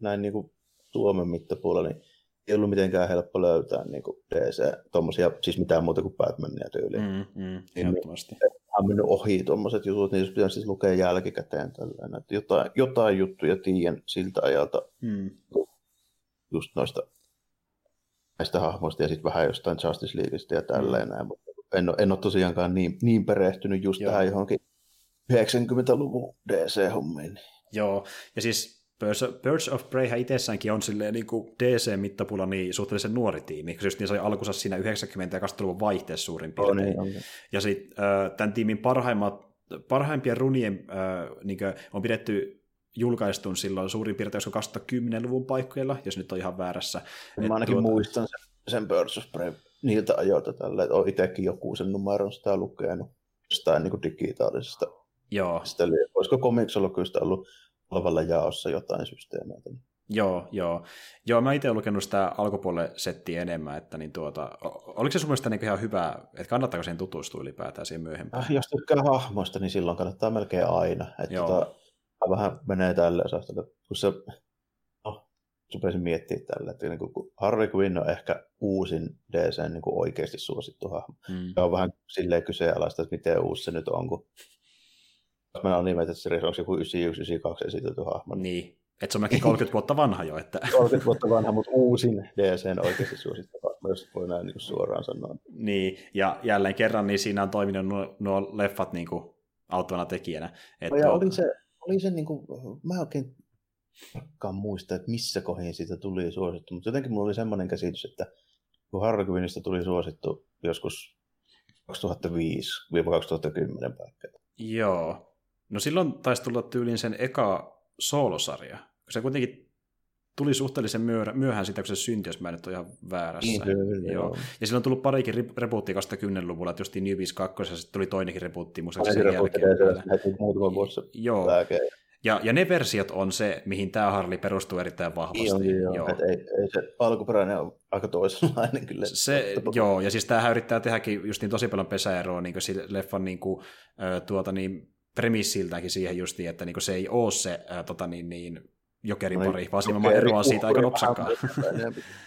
näin niin kuin Suomen mittapuolella, niin ei ollut mitenkään helppo löytää niin kuin DC, tommosia, siis mitään muuta kuin Batmania tyyliä.
Mm, mm, niin, ehdottomasti.
on mennyt ohi tuommoiset jutut, niin pitäisi siis lukea jälkikäteen tällainen. Että jotain, jotain juttuja tiedän siltä ajalta mm. just noista näistä hahmoista ja sitten vähän jostain Justice Leagueista ja tälleen mm. näin, mutta en ole, en ole tosiaankaan niin, niin perehtynyt just Joo. tähän johonkin 90-luvun DC-hommiin.
Joo, ja siis Birds of Prey itsessäänkin on silleen niin kuin DC-mittapulla niin suhteellisen nuori tiimi, koska just niin se oli alkunsa siinä 90- ja 20-luvun vaihteessa suurin piirtein. Oh, niin. Ja sitten tämän tiimin parhaimmat, parhaimpien runien äh, niin on pidetty julkaistun silloin suurin piirtein 2010-luvun paikkeilla, jos nyt on ihan väärässä.
Mä ainakin tuota... muistan sen, sen Birds of Prey niiltä ajoilta tällä, että olen itsekin joku sen numeron sitä lukenut jostain niin digitaalisesta
Joo.
Sitä oli, olisiko Comics ollut olevalla jaossa jotain systeemeitä?
Joo, joo. Joo, mä itse olen lukenut sitä alkupuolelle settiä enemmän, että niin tuota, oliko se sun mielestä niin ihan hyvä, että kannattaako siihen tutustua ylipäätään siihen myöhempään?
Äh, jos tykkää hahmoista, niin silloin kannattaa melkein aina. Että joo. Tota, vähän menee tälle osasta, kun se, no, rupesin miettimään tällä, että niin kuin, Harley Quinn on ehkä uusin DC niin kuin oikeasti suosittu hahmo. Mm. Ja on vähän silleen kyseenalaista, että miten uusi se nyt on, kun Batman Animated Series onko joku 91-92 esitetty hahmo.
Niin, että se on melkein 30 vuotta vanha jo. Että...
30 vuotta vanha, mutta uusin DCn oikeasti suosittava, jos voi näin niin suoraan sanoa.
Niin, ja jälleen kerran niin siinä on toiminut nuo, nuo leffat niin kuin auttavana tekijänä.
Että no ja oli se, oli se niin kuin, mä oikein tarkkaan muista, että missä kohin siitä tuli suosittu, mutta jotenkin mulla oli semmoinen käsitys, että kun Harley Quinnista tuli suosittu joskus 2005-2010 paikkeilla.
Joo, No silloin taisi tulla tyyliin sen eka soolosarja. Se kuitenkin tuli suhteellisen myö- myöhään sitä, kun se syntyi, jos mä en nyt ole ihan väärässä.
Niin, joo.
Ja silloin on tullut parikin rebuuttia 2010-luvulla, että justiin Newbies 2, ja sitten tuli toinenkin rebuutti,
muistaakseni sen jälkeen. Muutama vuosi
joo. Ja, ja ne versiot on se, mihin tämä Harley perustuu erittäin vahvasti.
Joo, joo, joo. ei, ei, se alkuperäinen on aika toisenlainen kyllä.
Se, joo, ja siis tämähän yrittää tehdäkin just niin tosi paljon pesäeroa niin leffan niin kuin, tuota, niin, premissiltäkin siihen justiin, että niinku se ei ole se ää, tota niin, niin, jokerin no, pari, vaan siinä eroaa siitä aika nopsakkaan.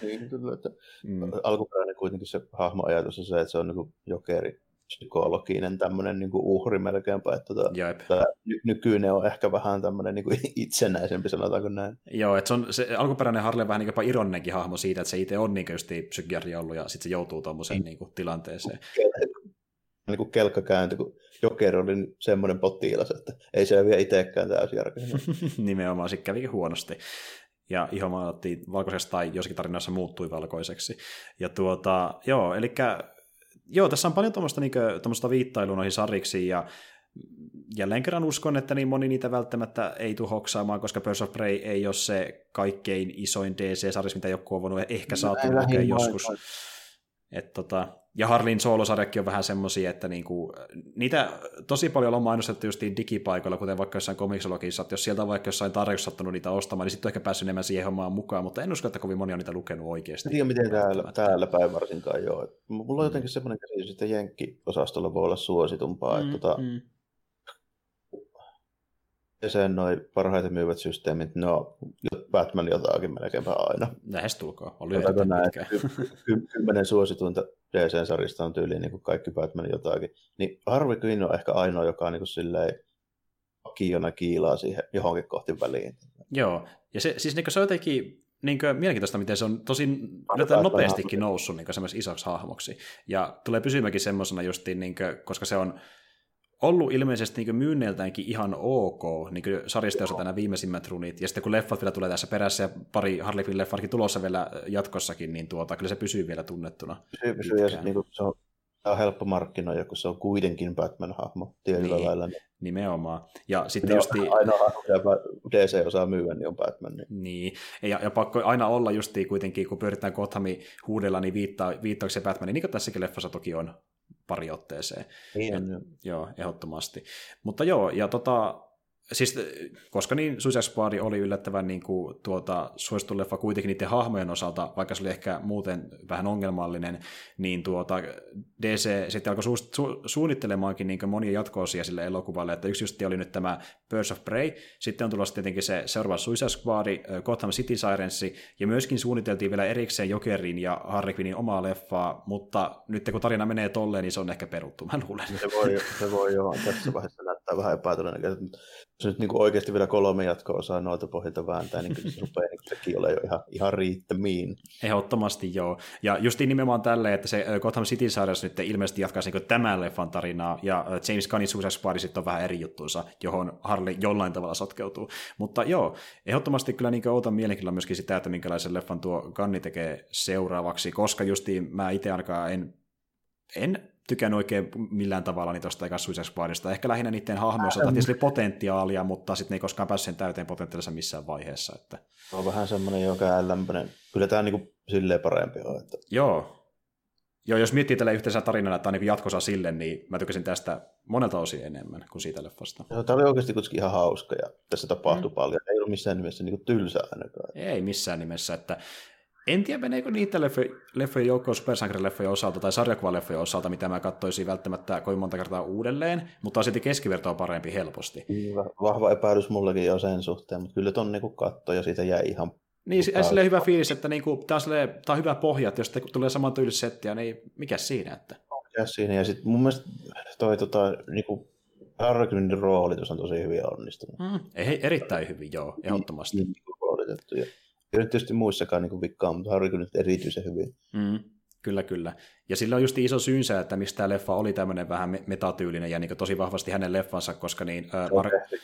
niin, kyllä, että mm. Alkuperäinen kuitenkin se hahmoajatus on se, että se on niin jokeri psykologinen tämmöinen niin uhri melkeinpä, että tota, tämä nykyinen on ehkä vähän tämmöinen niin itsenäisempi, sanotaanko näin.
Joo, että se, on, se alkuperäinen Harley vähän niin ironinenkin hahmo siitä, että se itse on niin just psykiatri ollut ja sitten se joutuu tuommoiseen mm. niin tilanteeseen.
Niin kuin kelkka kääntyi, kun Joker oli semmoinen potilas, että ei se vielä itsekään täysin järkeä.
Nimenomaan, sitten kävikin huonosti. Ja iho maalattiin valkoiseksi tai jossakin tarinassa muuttui valkoiseksi. Ja tuota, joo, eli joo, tässä on paljon tuommoista, niin tuommoista viittailua noihin sariksi, ja jälleen kerran uskon, että niin moni niitä välttämättä ei tule hoksaamaan, koska Birds of Prey ei ole se kaikkein isoin DC-sarja, mitä joku on voinut ehkä saatu lukea joskus. Et tota, ja Harlin soolosarjakin on vähän semmoisia, että niinku, niitä tosi paljon on mainostettu just digipaikoilla, kuten vaikka jossain komiksologissa, että jos sieltä on vaikka jossain tarjous sattunut niitä ostamaan, niin sitten on ehkä päässyt enemmän siihen hommaan mukaan, mutta en usko, että kovin moni on niitä lukenut oikeasti. En
tiedä, miten täällä, täällä päin varsinkaan joo. Mulla on jotenkin semmoinen käsitys, että Jenkki-osastolla voi olla suositumpaa, mm, että tota, mm sen noin parhaiten myyvät systeemit, no Batman jotakin melkeinpä aina.
Lähestulkoon,
oli näin, ky- kymmenen suosituinta DC-sarjasta on tyyliin niin kuin kaikki Batman jotakin. Niin Harvey Quinn on ehkä ainoa, joka on niin kuin silleen, vakiona kiilaa siihen johonkin kohti väliin.
Joo, ja se, siis niin se on jotenkin niin kuin, mielenkiintoista, miten se on tosi yllättävän nopeastikin noussut niin semmoisen isoksi hahmoksi. Ja tulee pysymäkin semmoisena justiin, niin kuin, koska se on ollut ilmeisesti niin myynneiltäänkin ihan ok, niin kuin sarjasta jos nämä viimeisimmät runit, ja sitten kun leffat vielä tulee tässä perässä ja pari Harley Quinn leffarkin tulossa vielä jatkossakin, niin tuota, kyllä se pysyy vielä tunnettuna.
Pysyy, pysyy ja niin kuin, se on on helppo markkinoida, kun se on kuitenkin Batman-hahmo tietyllä niin, lailla. Niin.
Nimenomaan. Ja sitten justi...
Aina DC osaa myyä, niin on Batman. Niin,
niin. Ja, ja pakko aina olla justi kuitenkin, kun pyöritään Gothami huudella, niin viittaa, viittaako se Batman, niin kuin tässäkin leffassa toki on pari otteeseen.
Niin, Et,
joo, ehdottomasti. Mutta joo, ja tota, siis, koska niin Suicide Squad oli yllättävän niin kuin, tuota, suosittu leffa kuitenkin niiden hahmojen osalta, vaikka se oli ehkä muuten vähän ongelmallinen, niin tuota, DC sitten alkoi su- su- suunnittelemaankin niin monia jatko-osia sille elokuvalle, että yksi just oli nyt tämä Birds of Prey, sitten on tulossa tietenkin se seuraava Suicide Squad, Gotham City Sirens, ja myöskin suunniteltiin vielä erikseen Jokerin ja Harley Quinnin omaa leffaa, mutta nyt kun tarina menee tolleen, niin se on ehkä peruttu, mä luulen.
Se voi, se voi joo, tässä vaiheessa näyttää vähän epätodennäköistä, jos nyt niin oikeasti vielä kolme jatko-osaa noilta pohjalta vääntää, niin kyllä se rupeaa niin olla jo ihan, ihan riittämiin.
Ehdottomasti joo. Ja justiin nimenomaan tälleen, että se Gotham City Sirens nyt ilmeisesti jatkaisi niin tämän leffan tarinaa, ja James Gunnin Suicide Squad sitten on vähän eri juttuunsa, johon Harley jollain tavalla sotkeutuu. Mutta joo, ehdottomasti kyllä niin odotan mielenkiinnolla myöskin sitä, että minkälaisen leffan tuo Gunni tekee seuraavaksi, koska justiin mä itse ainakaan en en tykännyt oikein millään tavalla niin tuosta eka Suicide Squadista. Ehkä lähinnä niiden hahmojen osalta tietysti potentiaalia, mutta sitten ne ei koskaan päässyt sen täyteen potentiaalissa missään vaiheessa. Että...
On vähän semmoinen joka lämpöinen. Kyllä tämä niin kuin silleen parempi on. Että...
Joo. Joo, jos miettii tällä yhteensä tarinana, että on niin jatkossa sille, niin mä tykkäsin tästä monelta osin enemmän kuin siitä leffasta.
Joo, tämä oli oikeasti kuitenkin ihan hauska ja tässä tapahtui mm. paljon. Ei ollut missään nimessä niin tylsä ainakaan.
Ei missään nimessä, että en tiedä, meneekö niitä leffoja, leffojen joukkoon supersankarileffojen osalta tai sarjakuvaleffojen osalta, mitä mä katsoisin välttämättä kovin monta kertaa uudelleen, mutta on silti keskivertoa parempi helposti.
Vahva epäilys mullekin jo sen suhteen, mutta kyllä ton niinku katto ja siitä jäi ihan
niin, sille hyvä fiilis, että niinku, tämä, on on hyvä pohja, että jos te, tulee saman tyylistä settiä, niin mikä siinä? Että...
Mikä siinä, ja sitten mun mielestä toi tota, niinku, Arkynin rooli on tosi hyvin onnistunut.
Mm, erittäin hyvin, joo, ehdottomasti. Niin,
niin, nyt tietysti muissakaan niin vikkaa, mutta Harry kyllä nyt erityisen hyvin.
Mm, kyllä, kyllä. Ja sillä on just iso syynsä, että mistä tämä leffa oli tämmöinen vähän metatyylinen ja niin tosi vahvasti hänen leffansa, koska niin... Äh, Mar-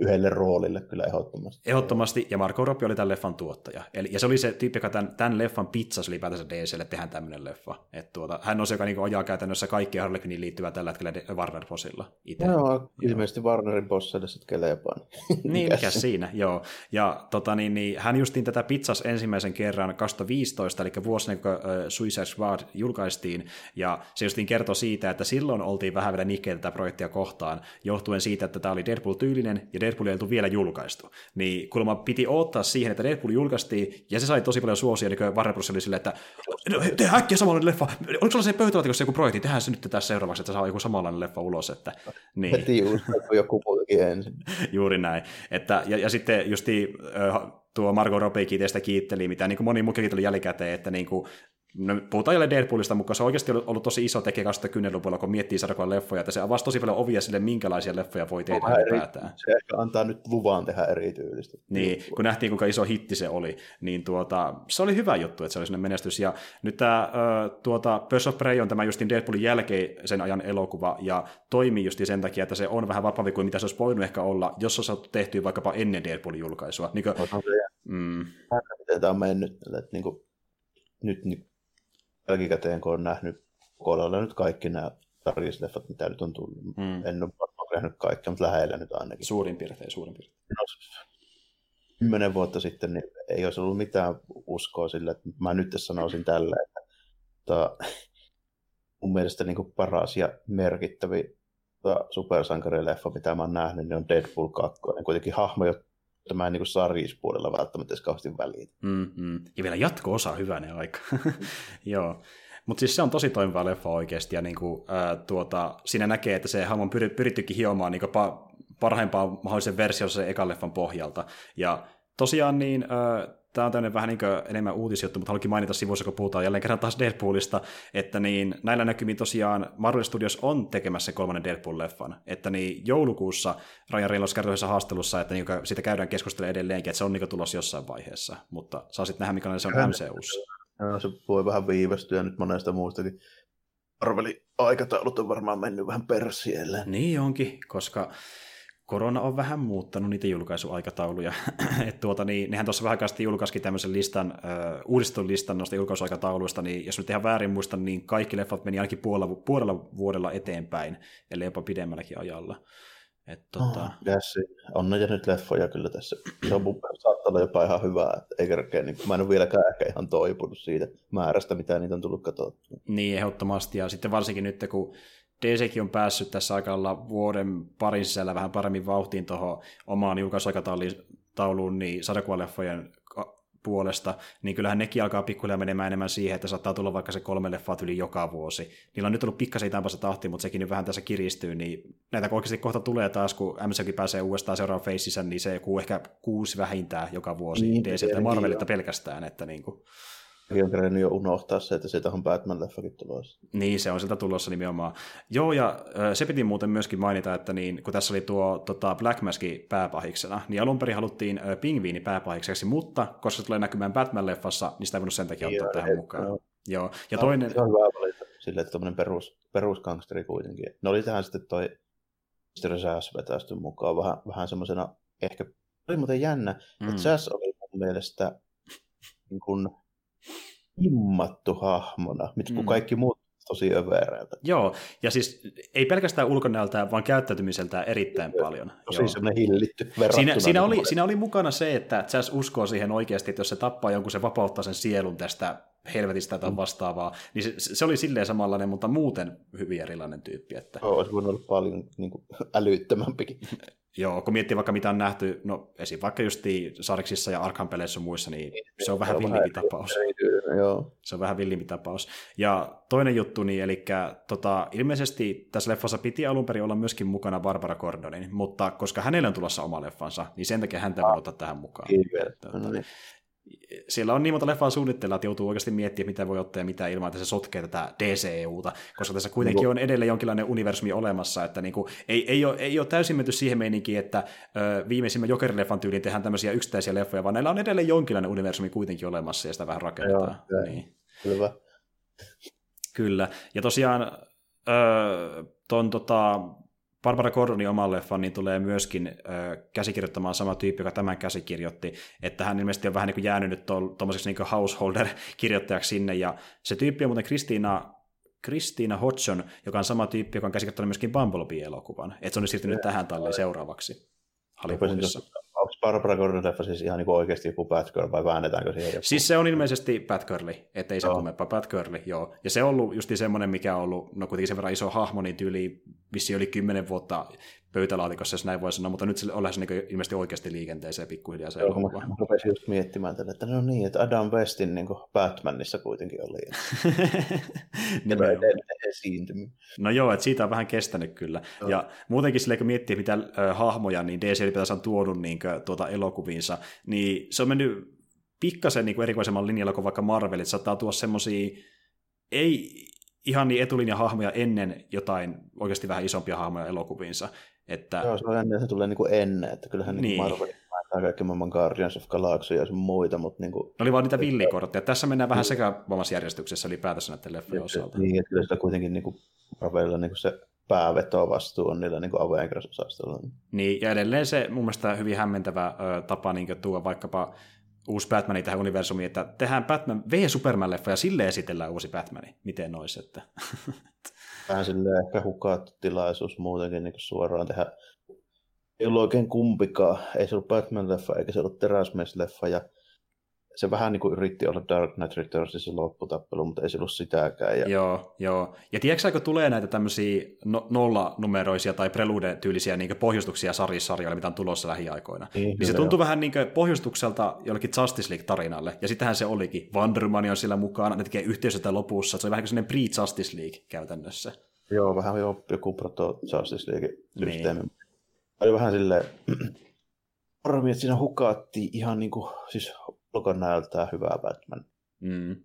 yhdelle roolille kyllä ehdottomasti.
Ehdottomasti, ja Marco Robbie oli tämän leffan tuottaja. Eli, ja se oli se tyyppi, joka tämän, tämän leffan pizzas ylipäätänsä DClle tehdään tämmöinen leffa. Et tuota, hän on se, joka niin ojaa käytännössä kaikki Harley Quinnin liittyvää tällä hetkellä Warner Bossilla.
Itse. Joo, ilmeisesti Warnerin bossille sitten kelepaan.
niin, mikä siinä, joo. Ja tota, niin, niin, hän justiin tätä pizzas ensimmäisen kerran 2015, eli vuosi kun uh, Suicide Squad julkaistiin, ja se justiin kertoi siitä, että silloin oltiin vähän vielä nikkeitä tätä projektia kohtaan, johtuen siitä, että tämä oli Deadpool-tyylinen, ja Deadpool ei vielä julkaistu. Niin kuulemma piti odottaa siihen, että Deadpool julkaistiin, ja se sai tosi paljon suosia, niin Warner Bros. oli silleen, että no, tehdään äkkiä samanlainen leffa. Oliko sellaisen pöytälaatikossa joku projekti, tehdään se nyt tässä seuraavaksi, että saa joku samanlainen leffa ulos. Että,
niin. Heti joku muutenkin ensin.
Juuri näin. Että, ja, ja sitten justi tuo Margot Robbie kiitestä kiitteli, mitä niin kuin moni muukin tuli jälkikäteen, että niin kuin, No, puhutaan jälleen Deadpoolista, mutta se on oikeasti ollut, ollut tosi iso tekijä 2010-luvulla, kun miettii sarjakuvan leffoja, että se avasi tosi paljon ovia sille, minkälaisia leffoja voi tehdä ylipäätään.
Se ehkä antaa nyt luvan tehdä erityylistä.
Niin, kun nähtiin, kuinka iso hitti se oli, niin tuota, se oli hyvä juttu, että se oli sinne menestys. Ja nyt tämä tuota, Birds of Prey on tämä justin Deadpoolin jälkeen sen ajan elokuva, ja toimii justi sen takia, että se on vähän vapaampi kuin mitä se olisi voinut ehkä olla, jos se olisi tehty vaikkapa ennen Deadpoolin julkaisua. Niin kuin,
mm. Tämä on mennyt, että niin kuin, nyt niin jälkikäteen, kun on nähnyt kohdalla nyt kaikki nämä sarjisleffat, mitä nyt on tullut. Mm. En ole varmaan nähnyt kaikkia, mutta lähellä nyt ainakin.
Suurin piirtein, suurin piirtein. No,
kymmenen vuotta sitten niin ei olisi ollut mitään uskoa sillä, että mä nyt sanoisin tällä, että ta, mun mielestä niin kuin paras ja merkittävi supersankarileffa, mitä mä oon nähnyt, niin on Deadpool 2. Kuitenkin hahmo, jota mä en niin sarjispuolella välttämättä edes kauheasti väliin.
Mm-hmm. Ja vielä jatko-osa hyvänä aika. Joo. Mutta siis se on tosi toimiva leffa oikeasti, ja niinku, ää, tuota, siinä näkee, että se hahmo on pyrittykin hiomaan niinku pa- parhaimpaan mahdollisen version sen ekan leffan pohjalta. Ja tosiaan niin, ää, tämä on tämmöinen vähän niin enemmän uutisjuttu, mutta haluankin mainita sivussa, kun puhutaan jälleen kerran taas Deadpoolista, että niin näillä näkymin tosiaan Marvel Studios on tekemässä kolmannen Deadpool-leffan, että niin joulukuussa Ryan Reynolds kertoi haastelussa, että niin siitä käydään keskustelemaan edelleenkin, että se on niin tulossa jossain vaiheessa, mutta saa sitten nähdä, mikä se on MCUssa.
Se voi vähän viivästyä nyt monesta muustakin. Marvelin aikataulut on varmaan mennyt vähän persielle.
Niin onkin, koska korona on vähän muuttanut niitä julkaisuaikatauluja. Et tuota, niin, nehän tuossa vähän aikaa julkaisikin tämmöisen listan, uh, uudistetun listan noista julkaisuaikatauluista, niin jos nyt ihan väärin muistan, niin kaikki leffat meni ainakin puolella, puolella vuodella eteenpäin, ellei jopa pidemmälläkin ajalla. Et, tota... oh,
yes. On ne nyt leffoja kyllä tässä. Se on saattaa olla jopa ihan hyvää, että ei kerkeä, niin mä en ole vieläkään ehkä ihan toipunut siitä määrästä, mitä niitä on tullut katsottua.
Niin, ehdottomasti. Ja sitten varsinkin nyt, kun DCkin on päässyt tässä aikalla vuoden parin sisällä vähän paremmin vauhtiin tuohon omaan julkaisuaikatauluun, niin sarjakuvaleffojen puolesta, niin kyllähän nekin alkaa pikkuhiljaa menemään enemmän siihen, että saattaa tulla vaikka se kolme leffaa yli joka vuosi. Niillä on nyt ollut pikkasen se tahti, mutta sekin nyt vähän tässä kiristyy, niin näitä oikeasti kohta tulee taas, kun MCUkin pääsee uudestaan seuraavan feississä, niin se joku ehkä kuusi vähintään joka vuosi niin, DC Marvelilta pelkästään, että niin kuin
on kerennyt jo unohtaa se, että siitä on Batman-leffakin tulossa.
Niin, se on sieltä tulossa nimenomaan. Joo, ja se piti muuten myöskin mainita, että niin, kun tässä oli tuo tota, Black Mask pääpahiksena, niin alun perin haluttiin pingviini pääpahikseksi, mutta koska se tulee näkymään Batman-leffassa, niin sitä ei voinut sen takia ottaa tähän mukaan. No. Joo, ja no, toinen...
Se on hyvä valita sille, että tämmöinen perus, perusgangsteri kuitenkin. Ne oli tähän sitten toi Mr. Sass vetästy mukaan vähän, vähän semmoisena, ehkä oli muuten jännä, mm. että Sass oli mun mielestä niin kuin, himmattu hahmona, mit, kun mm. kaikki muut tosi övereiltä.
Joo, ja siis ei pelkästään ulkonäöltään, vaan käyttäytymiseltään erittäin paljon.
Tosi semmoinen hillitty
siinä, siinä, oli, siinä oli mukana se, että Jazz uskoo siihen oikeasti, että jos se tappaa jonkun, se vapauttaa sen sielun tästä helvetistä tai mm. vastaavaa, niin se, se oli silleen samanlainen, mutta muuten hyvin erilainen tyyppi. Että...
Joo, olisi voinut olla paljon niin kuin, älyttömämpikin.
Joo, kun miettii vaikka mitä on nähty, no esim. vaikka just Sarksissa ja Arkham peleissä muissa, niin, niin se on vähän villimpi tapaus.
Joo.
Se on vähän villimpi tapaus. Ja toinen juttu, niin, eli tota, ilmeisesti tässä leffassa piti alun perin olla myöskin mukana Barbara Gordonin, mutta koska hänellä on tulossa oma leffansa, niin sen takia häntä voi ottaa tähän mukaan.
Tuota, no niin
siellä on niin monta leffaa suunnitella, että joutuu oikeasti miettimään, mitä voi ottaa ja mitä ilman, että se sotkee tätä DCUta, koska tässä kuitenkin no. on edelleen jonkinlainen universumi olemassa, että niin kuin, ei, ei, ole, ei ole täysin menty siihen meininkiin, että ö, viimeisimmän Joker-leffan tyyliin tehdään tämmöisiä yksittäisiä leffoja, vaan näillä on edelleen jonkinlainen universumi kuitenkin olemassa ja sitä vähän rakennetaan. Joo, niin.
Kyllä.
Kyllä, ja tosiaan ö, ton tota, Barbara Gordonin oman leffan niin tulee myöskin ö, käsikirjoittamaan sama tyyppi, joka tämän käsikirjoitti, että hän ilmeisesti on vähän niin kuin jäänyt nyt tuommoiseksi niin householder-kirjoittajaksi sinne, ja se tyyppi on muuten Kristiina Kristiina Hodgson, joka on sama tyyppi, joka on käsikirjoittanut myöskin Bumblebee-elokuvan, että se on siirtynyt tähän talliin seuraavaksi Hollywoodissa.
Onko Barbara Gordon leffa siis ihan niin oikeasti joku Batgirl vai väännetäänkö siihen joku?
Siis se on ilmeisesti Batgirli, ettei se no. kummempaa Batgirli, joo. Ja se on ollut just semmoinen, mikä on ollut, no kuitenkin sen verran iso hahmo, niin tyyli vissi oli kymmenen vuotta pöytälaatikossa, jos näin voi sanoa, mutta nyt se on lähes niin ilmeisesti oikeasti liikenteeseen pikkuhiljaa se elokuva.
Mä rupesin just miettimään tälle, että no niin, että Adam Westin niin Batmanissa kuitenkin oli.
esiintyminen. No joo, että siitä on vähän kestänyt kyllä. No. Ja muutenkin sille, kun miettii mitä hahmoja, niin DC ylipäätänsä on tuonut niin kuin, tuota elokuviinsa, niin se on mennyt pikkasen niin erikoisemman linjalla kuin vaikka Marvelit, saattaa tuoda semmoisia ei ihan niin etulinjahahmoja ennen jotain oikeasti vähän isompia hahmoja elokuviinsa. Että...
Joo, se on ennen, se tulee niin kuin ennen, että kyllähän niin. niin Marvel kaikki maailman Guardians of Galaxy ja muita, mutta niin kuin...
Ne oli vaan niitä villikortteja. Tässä mennään vähän sekä järjestyksessä ylipäätänsä näiden leffojen osalta.
Niin, että kyllä sitä kuitenkin niin kuin Marvelilla niin kuin se pääveto vastuu on niillä niin Avengers-osastolla.
Niin, ja edelleen se mun mielestä hyvin hämmentävä ö, tapa niin tuo vaikkapa uusi Batmani tähän universumiin, että tehdään Batman V Superman-leffa ja sille esitellään uusi Batmani. Miten nois, että...
Vähän silleen ehkä hukattu tilaisuus muutenkin niin suoraan tehdä. Ei ollut oikein kumpikaan. Ei se ollut Batman-leffa eikä se ollut Teräsmies-leffa ja se vähän niin kuin yritti olla Dark Knight Returnsissa lopputappelu, mutta ei se ollut sitäkään. Ja...
Joo, joo. Ja tiedätkö, kun tulee näitä tämmöisiä no, nollanumeroisia tai prelude-tyylisiä niin pohjustuksia sarjissarjoille, mitä on tulossa lähiaikoina, niin, niin se tuntuu vähän niin pohjustukselta jollekin Justice League-tarinalle. Ja sittenhän se olikin. Wonder Woman on sillä mukana, ne tekee yhteistyötä lopussa. Se on vähän kuin pre-Justice League käytännössä.
Joo, vähän jo, joku proto-Justice League-systeemi. Niin. Oli vähän silleen, harmi, että siinä hukattiin ihan niin kuin, siis ulkonäöltään hyvä Batman.
Mm.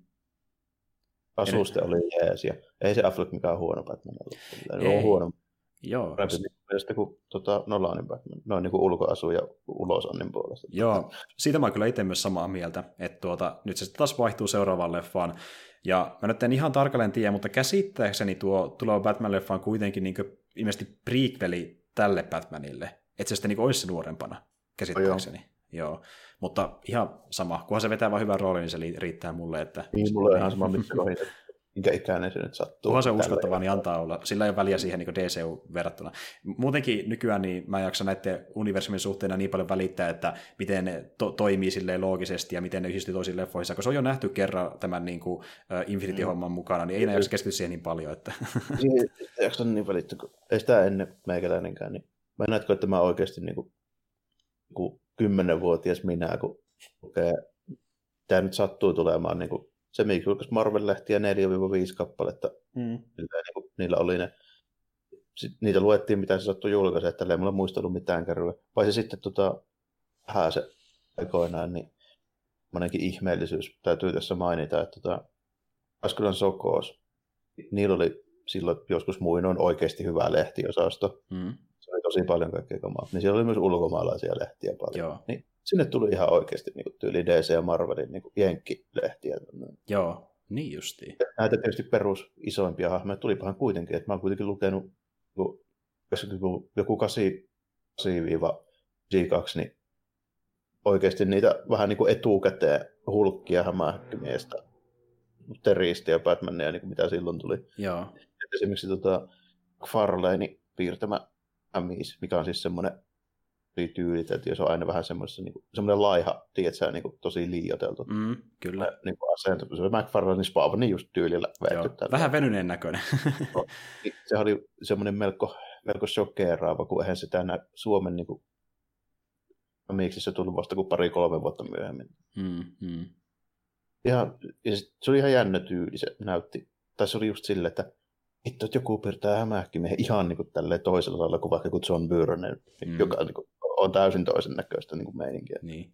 Asuste oli jees, ja ei se Affleck mikään huono Batman ollut. Ei. On huono.
Joo.
Mielestäni kuin tota, Nolanin Batman. Noin niin kuin ulkoasu ja ulosannin puolesta.
Joo, siitä mä oon kyllä itse myös samaa mieltä, että tuota, nyt se taas vaihtuu seuraavaan leffaan. Ja mä nyt en ihan tarkalleen tiedä, mutta käsittääkseni tuo tuleva Batman-leffa on kuitenkin niin ilmeisesti prequeli tälle Batmanille. Että se sitten niin olisi se nuorempana, käsittääkseni. Oh, joo. joo. Mutta ihan sama, kunhan se vetää vain hyvän roolin, niin se riittää mulle. Että...
Niin, mulle on ihan sama, mitkä minkä ikäinen se nyt sattuu.
Kunhan se uskottava, niin antaa olla. Sillä ei ole väliä siihen niin DCU verrattuna. Muutenkin nykyään niin mä en jaksa näiden universumin suhteena niin paljon välittää, että miten ne to- toimii silleen loogisesti ja miten ne yhdistyy toisiin leffoihin, koska se on jo nähty kerran tämän niin kuin, uh, Infinity-homman mm. mukana, niin ei enää jaksa keskittyä siihen niin paljon. Että...
ei jaksa niin välittää, kun ei sitä ennen meikäläinenkään. Niin mä näetkö, että mä oikeasti niin kuin, kuin kymmenenvuotias minä, kun lukee, tämä nyt sattuu tulemaan niin kuin se julkaisi Marvel-lehtiä 4-5 kappaletta. Mm. Niillä, niin kuin, niillä oli ne, sit, niitä luettiin, mitä se sattui julkaista, että ei mulla muistellut mitään kärryä. Vai se sitten tota, vähän se aikoinaan, niin monenkin ihmeellisyys täytyy tässä mainita, että tota, Askylän Sokos, niillä oli silloin joskus muinoin oikeasti hyvä lehtiosasto. Mm. Tosi paljon kaikkea kamaa. Niin siellä oli myös ulkomaalaisia lehtiä paljon. Joo. Niin sinne tuli ihan oikeasti niin kuin tyyli DC ja Marvelin niin kuin jenkkilehtiä.
Joo, niin justiin.
Näitä tietysti perus isoimpia hahmoja tulipahan kuitenkin, että mä oon kuitenkin lukenut joku 8-J2, niin oikeasti niitä vähän niin kuin etukäteen hulkkia hämähäkkimiestä, Teristiä ja Batmania, niin kuin mitä silloin tuli.
Joo.
Et esimerkiksi tota Farlane piirtämä Amis, mikä on siis semmoinen tyylit, että jos on aina vähän semmoisessa, niin kuin, semmoinen laiha, tiedätkö, niin kuin, tosi liioteltu.
Mm, kyllä.
Niin kuin asento, se McFarlanein Spawn, niin just tyylillä
vetty. Vähän venyneen näköinen.
no, se oli semmoinen melko, melko shokkeeraava, kun eihän sitä näe Suomen niin kuin, no, miksi se tuli vasta kuin pari-kolme vuotta myöhemmin.
Mm, mm.
Ja, ja se oli ihan jännä tyyli, se näytti. Tai se oli just silleen, että hitto, että joku piirtää hämähäkkimiehen ihan niin kuin toisella lailla kuin vaikka kuin John Byrne, mm. joka niin kuin, on täysin toisen näköistä niin kuin meininkiä.
Niin.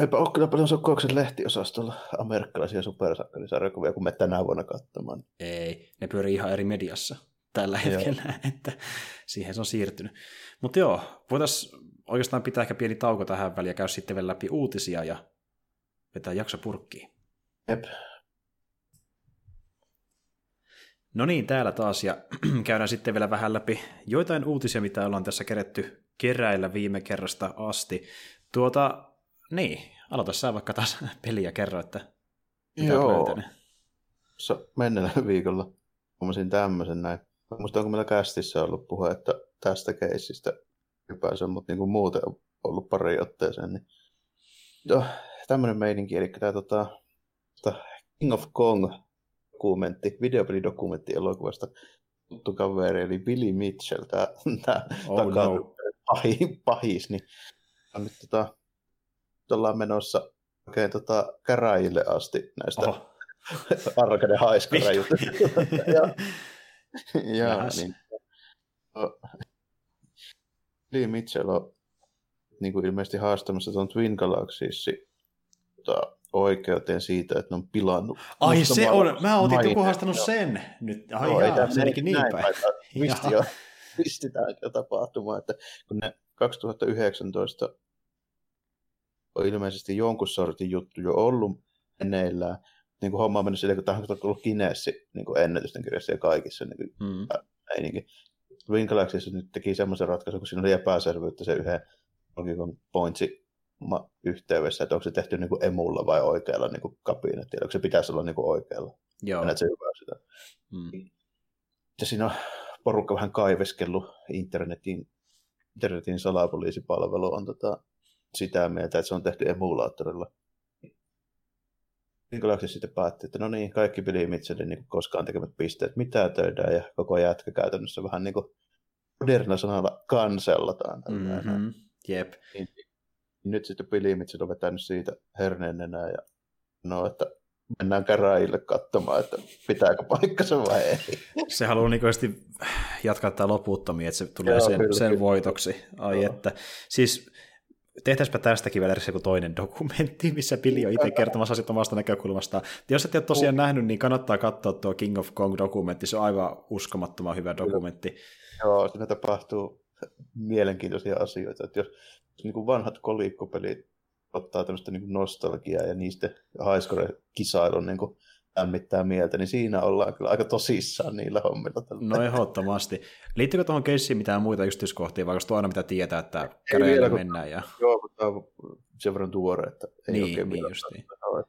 Eipä ole kyllä paljon sokkouksen lehtiosastolla amerikkalaisia supersakkarisarjakuvia, kun me tänä vuonna katsomaan.
Ei, ne pyörii ihan eri mediassa tällä hetkellä, joo. että siihen se on siirtynyt. Mutta joo, voitaisiin oikeastaan pitää ehkä pieni tauko tähän väliin ja käy sitten vielä läpi uutisia ja vetää jakso purkkiin.
Jep.
No niin, täällä taas, ja käydään sitten vielä vähän läpi joitain uutisia, mitä ollaan tässä keretty keräillä viime kerrasta asti. Tuota, niin, aloita sä vaikka taas peliä kerro, että
mitä Joo. So, mennellä viikolla huomasin tämmöisen näin. Muista onko meillä kästissä ollut puhe, että tästä keissistä ylipäänsä, mutta niin kuin muuten on ollut pari otteeseen. Niin... Joo, tämmöinen meininki, eli tämä tota King of Kong dokumentti, videopelidokumentti elokuvasta tuttu kaveri, eli Billy Mitchell, tämä, oh, no. pahis, pahis, niin on nyt tota, ollaan menossa oikein tota, käräjille asti näistä oh. arcade haiskarajutuista. ja, ja niin, Billy Mitchell on niin kuin ilmeisesti haastamassa tuon Twin Galaxies tota, oikeuteen siitä, että ne on pilannut.
Ai se on, mä otin joku haastanut sen nyt. Ai no, jaa, se olikin niin päin.
Pistetään tapahtumaan, että kun ne 2019 on ilmeisesti jonkun sortin juttu jo ollut meneillään, niin kuin homma on mennyt silleen, kun tämä on ollut Kinessi niin kuin ennätysten kirjassa ja kaikissa niin kuin, mm. meininki. Nyt teki semmoisen ratkaisun, kun siinä oli epäselvyyttä se yhden pointsi yhteydessä, että onko se tehty niin kuin emulla vai oikealla niin kuin kabinettilla, onko se pitäisi olla niin kuin oikealla.
Joo.
Ja se hyvä sitä. Mm. Ja siinä on porukka vähän kaiveskellut internetin, internetin salapoliisipalvelu on tota, sitä mieltä, että se on tehty emulaattorilla. Nikolaksen sitten päätti, että no niin, kaikki Billy Mitchellin niin koskaan tekemät pisteet mitä töidään ja koko jätkä käytännössä vähän niin kuin moderna sanalla kansellataan.
Mm-hmm. Jep.
Niin, nyt sitten Pilimitsit on vetänyt siitä herneen enää ja no, että mennään käräjille katsomaan, että pitääkö paikkansa vai ei.
Se haluaa niin jatkaa tämä loputtomia, että se tulee Joo, sen, sen voitoksi. Ai Joo. että. Siis tehtäisipä tästäkin vielä joku toinen dokumentti, missä Billy on itse kertomassa sitten omasta näkökulmastaan. Jos et ole tosiaan nähnyt, niin kannattaa katsoa tuo King of Kong-dokumentti, se on aivan uskomattoman hyvä dokumentti.
Joo, siinä tapahtuu mielenkiintoisia asioita, että jos, jos niin kuin vanhat kolikkopelit ottaa tämmöistä niin nostalgiaa ja niistä haiskore-kisailun niin kuin lämmittää mieltä, niin siinä ollaan kyllä aika tosissaan niillä hommilla.
No ehdottomasti. Liittyykö tuohon keissiin mitään muita yksityiskohtia, vai onko aina mitä tietää, että käreillä mennään? Ja...
Joo, kun tämä on sen verran tuore, että ei
niin,
oikein
niin justiin.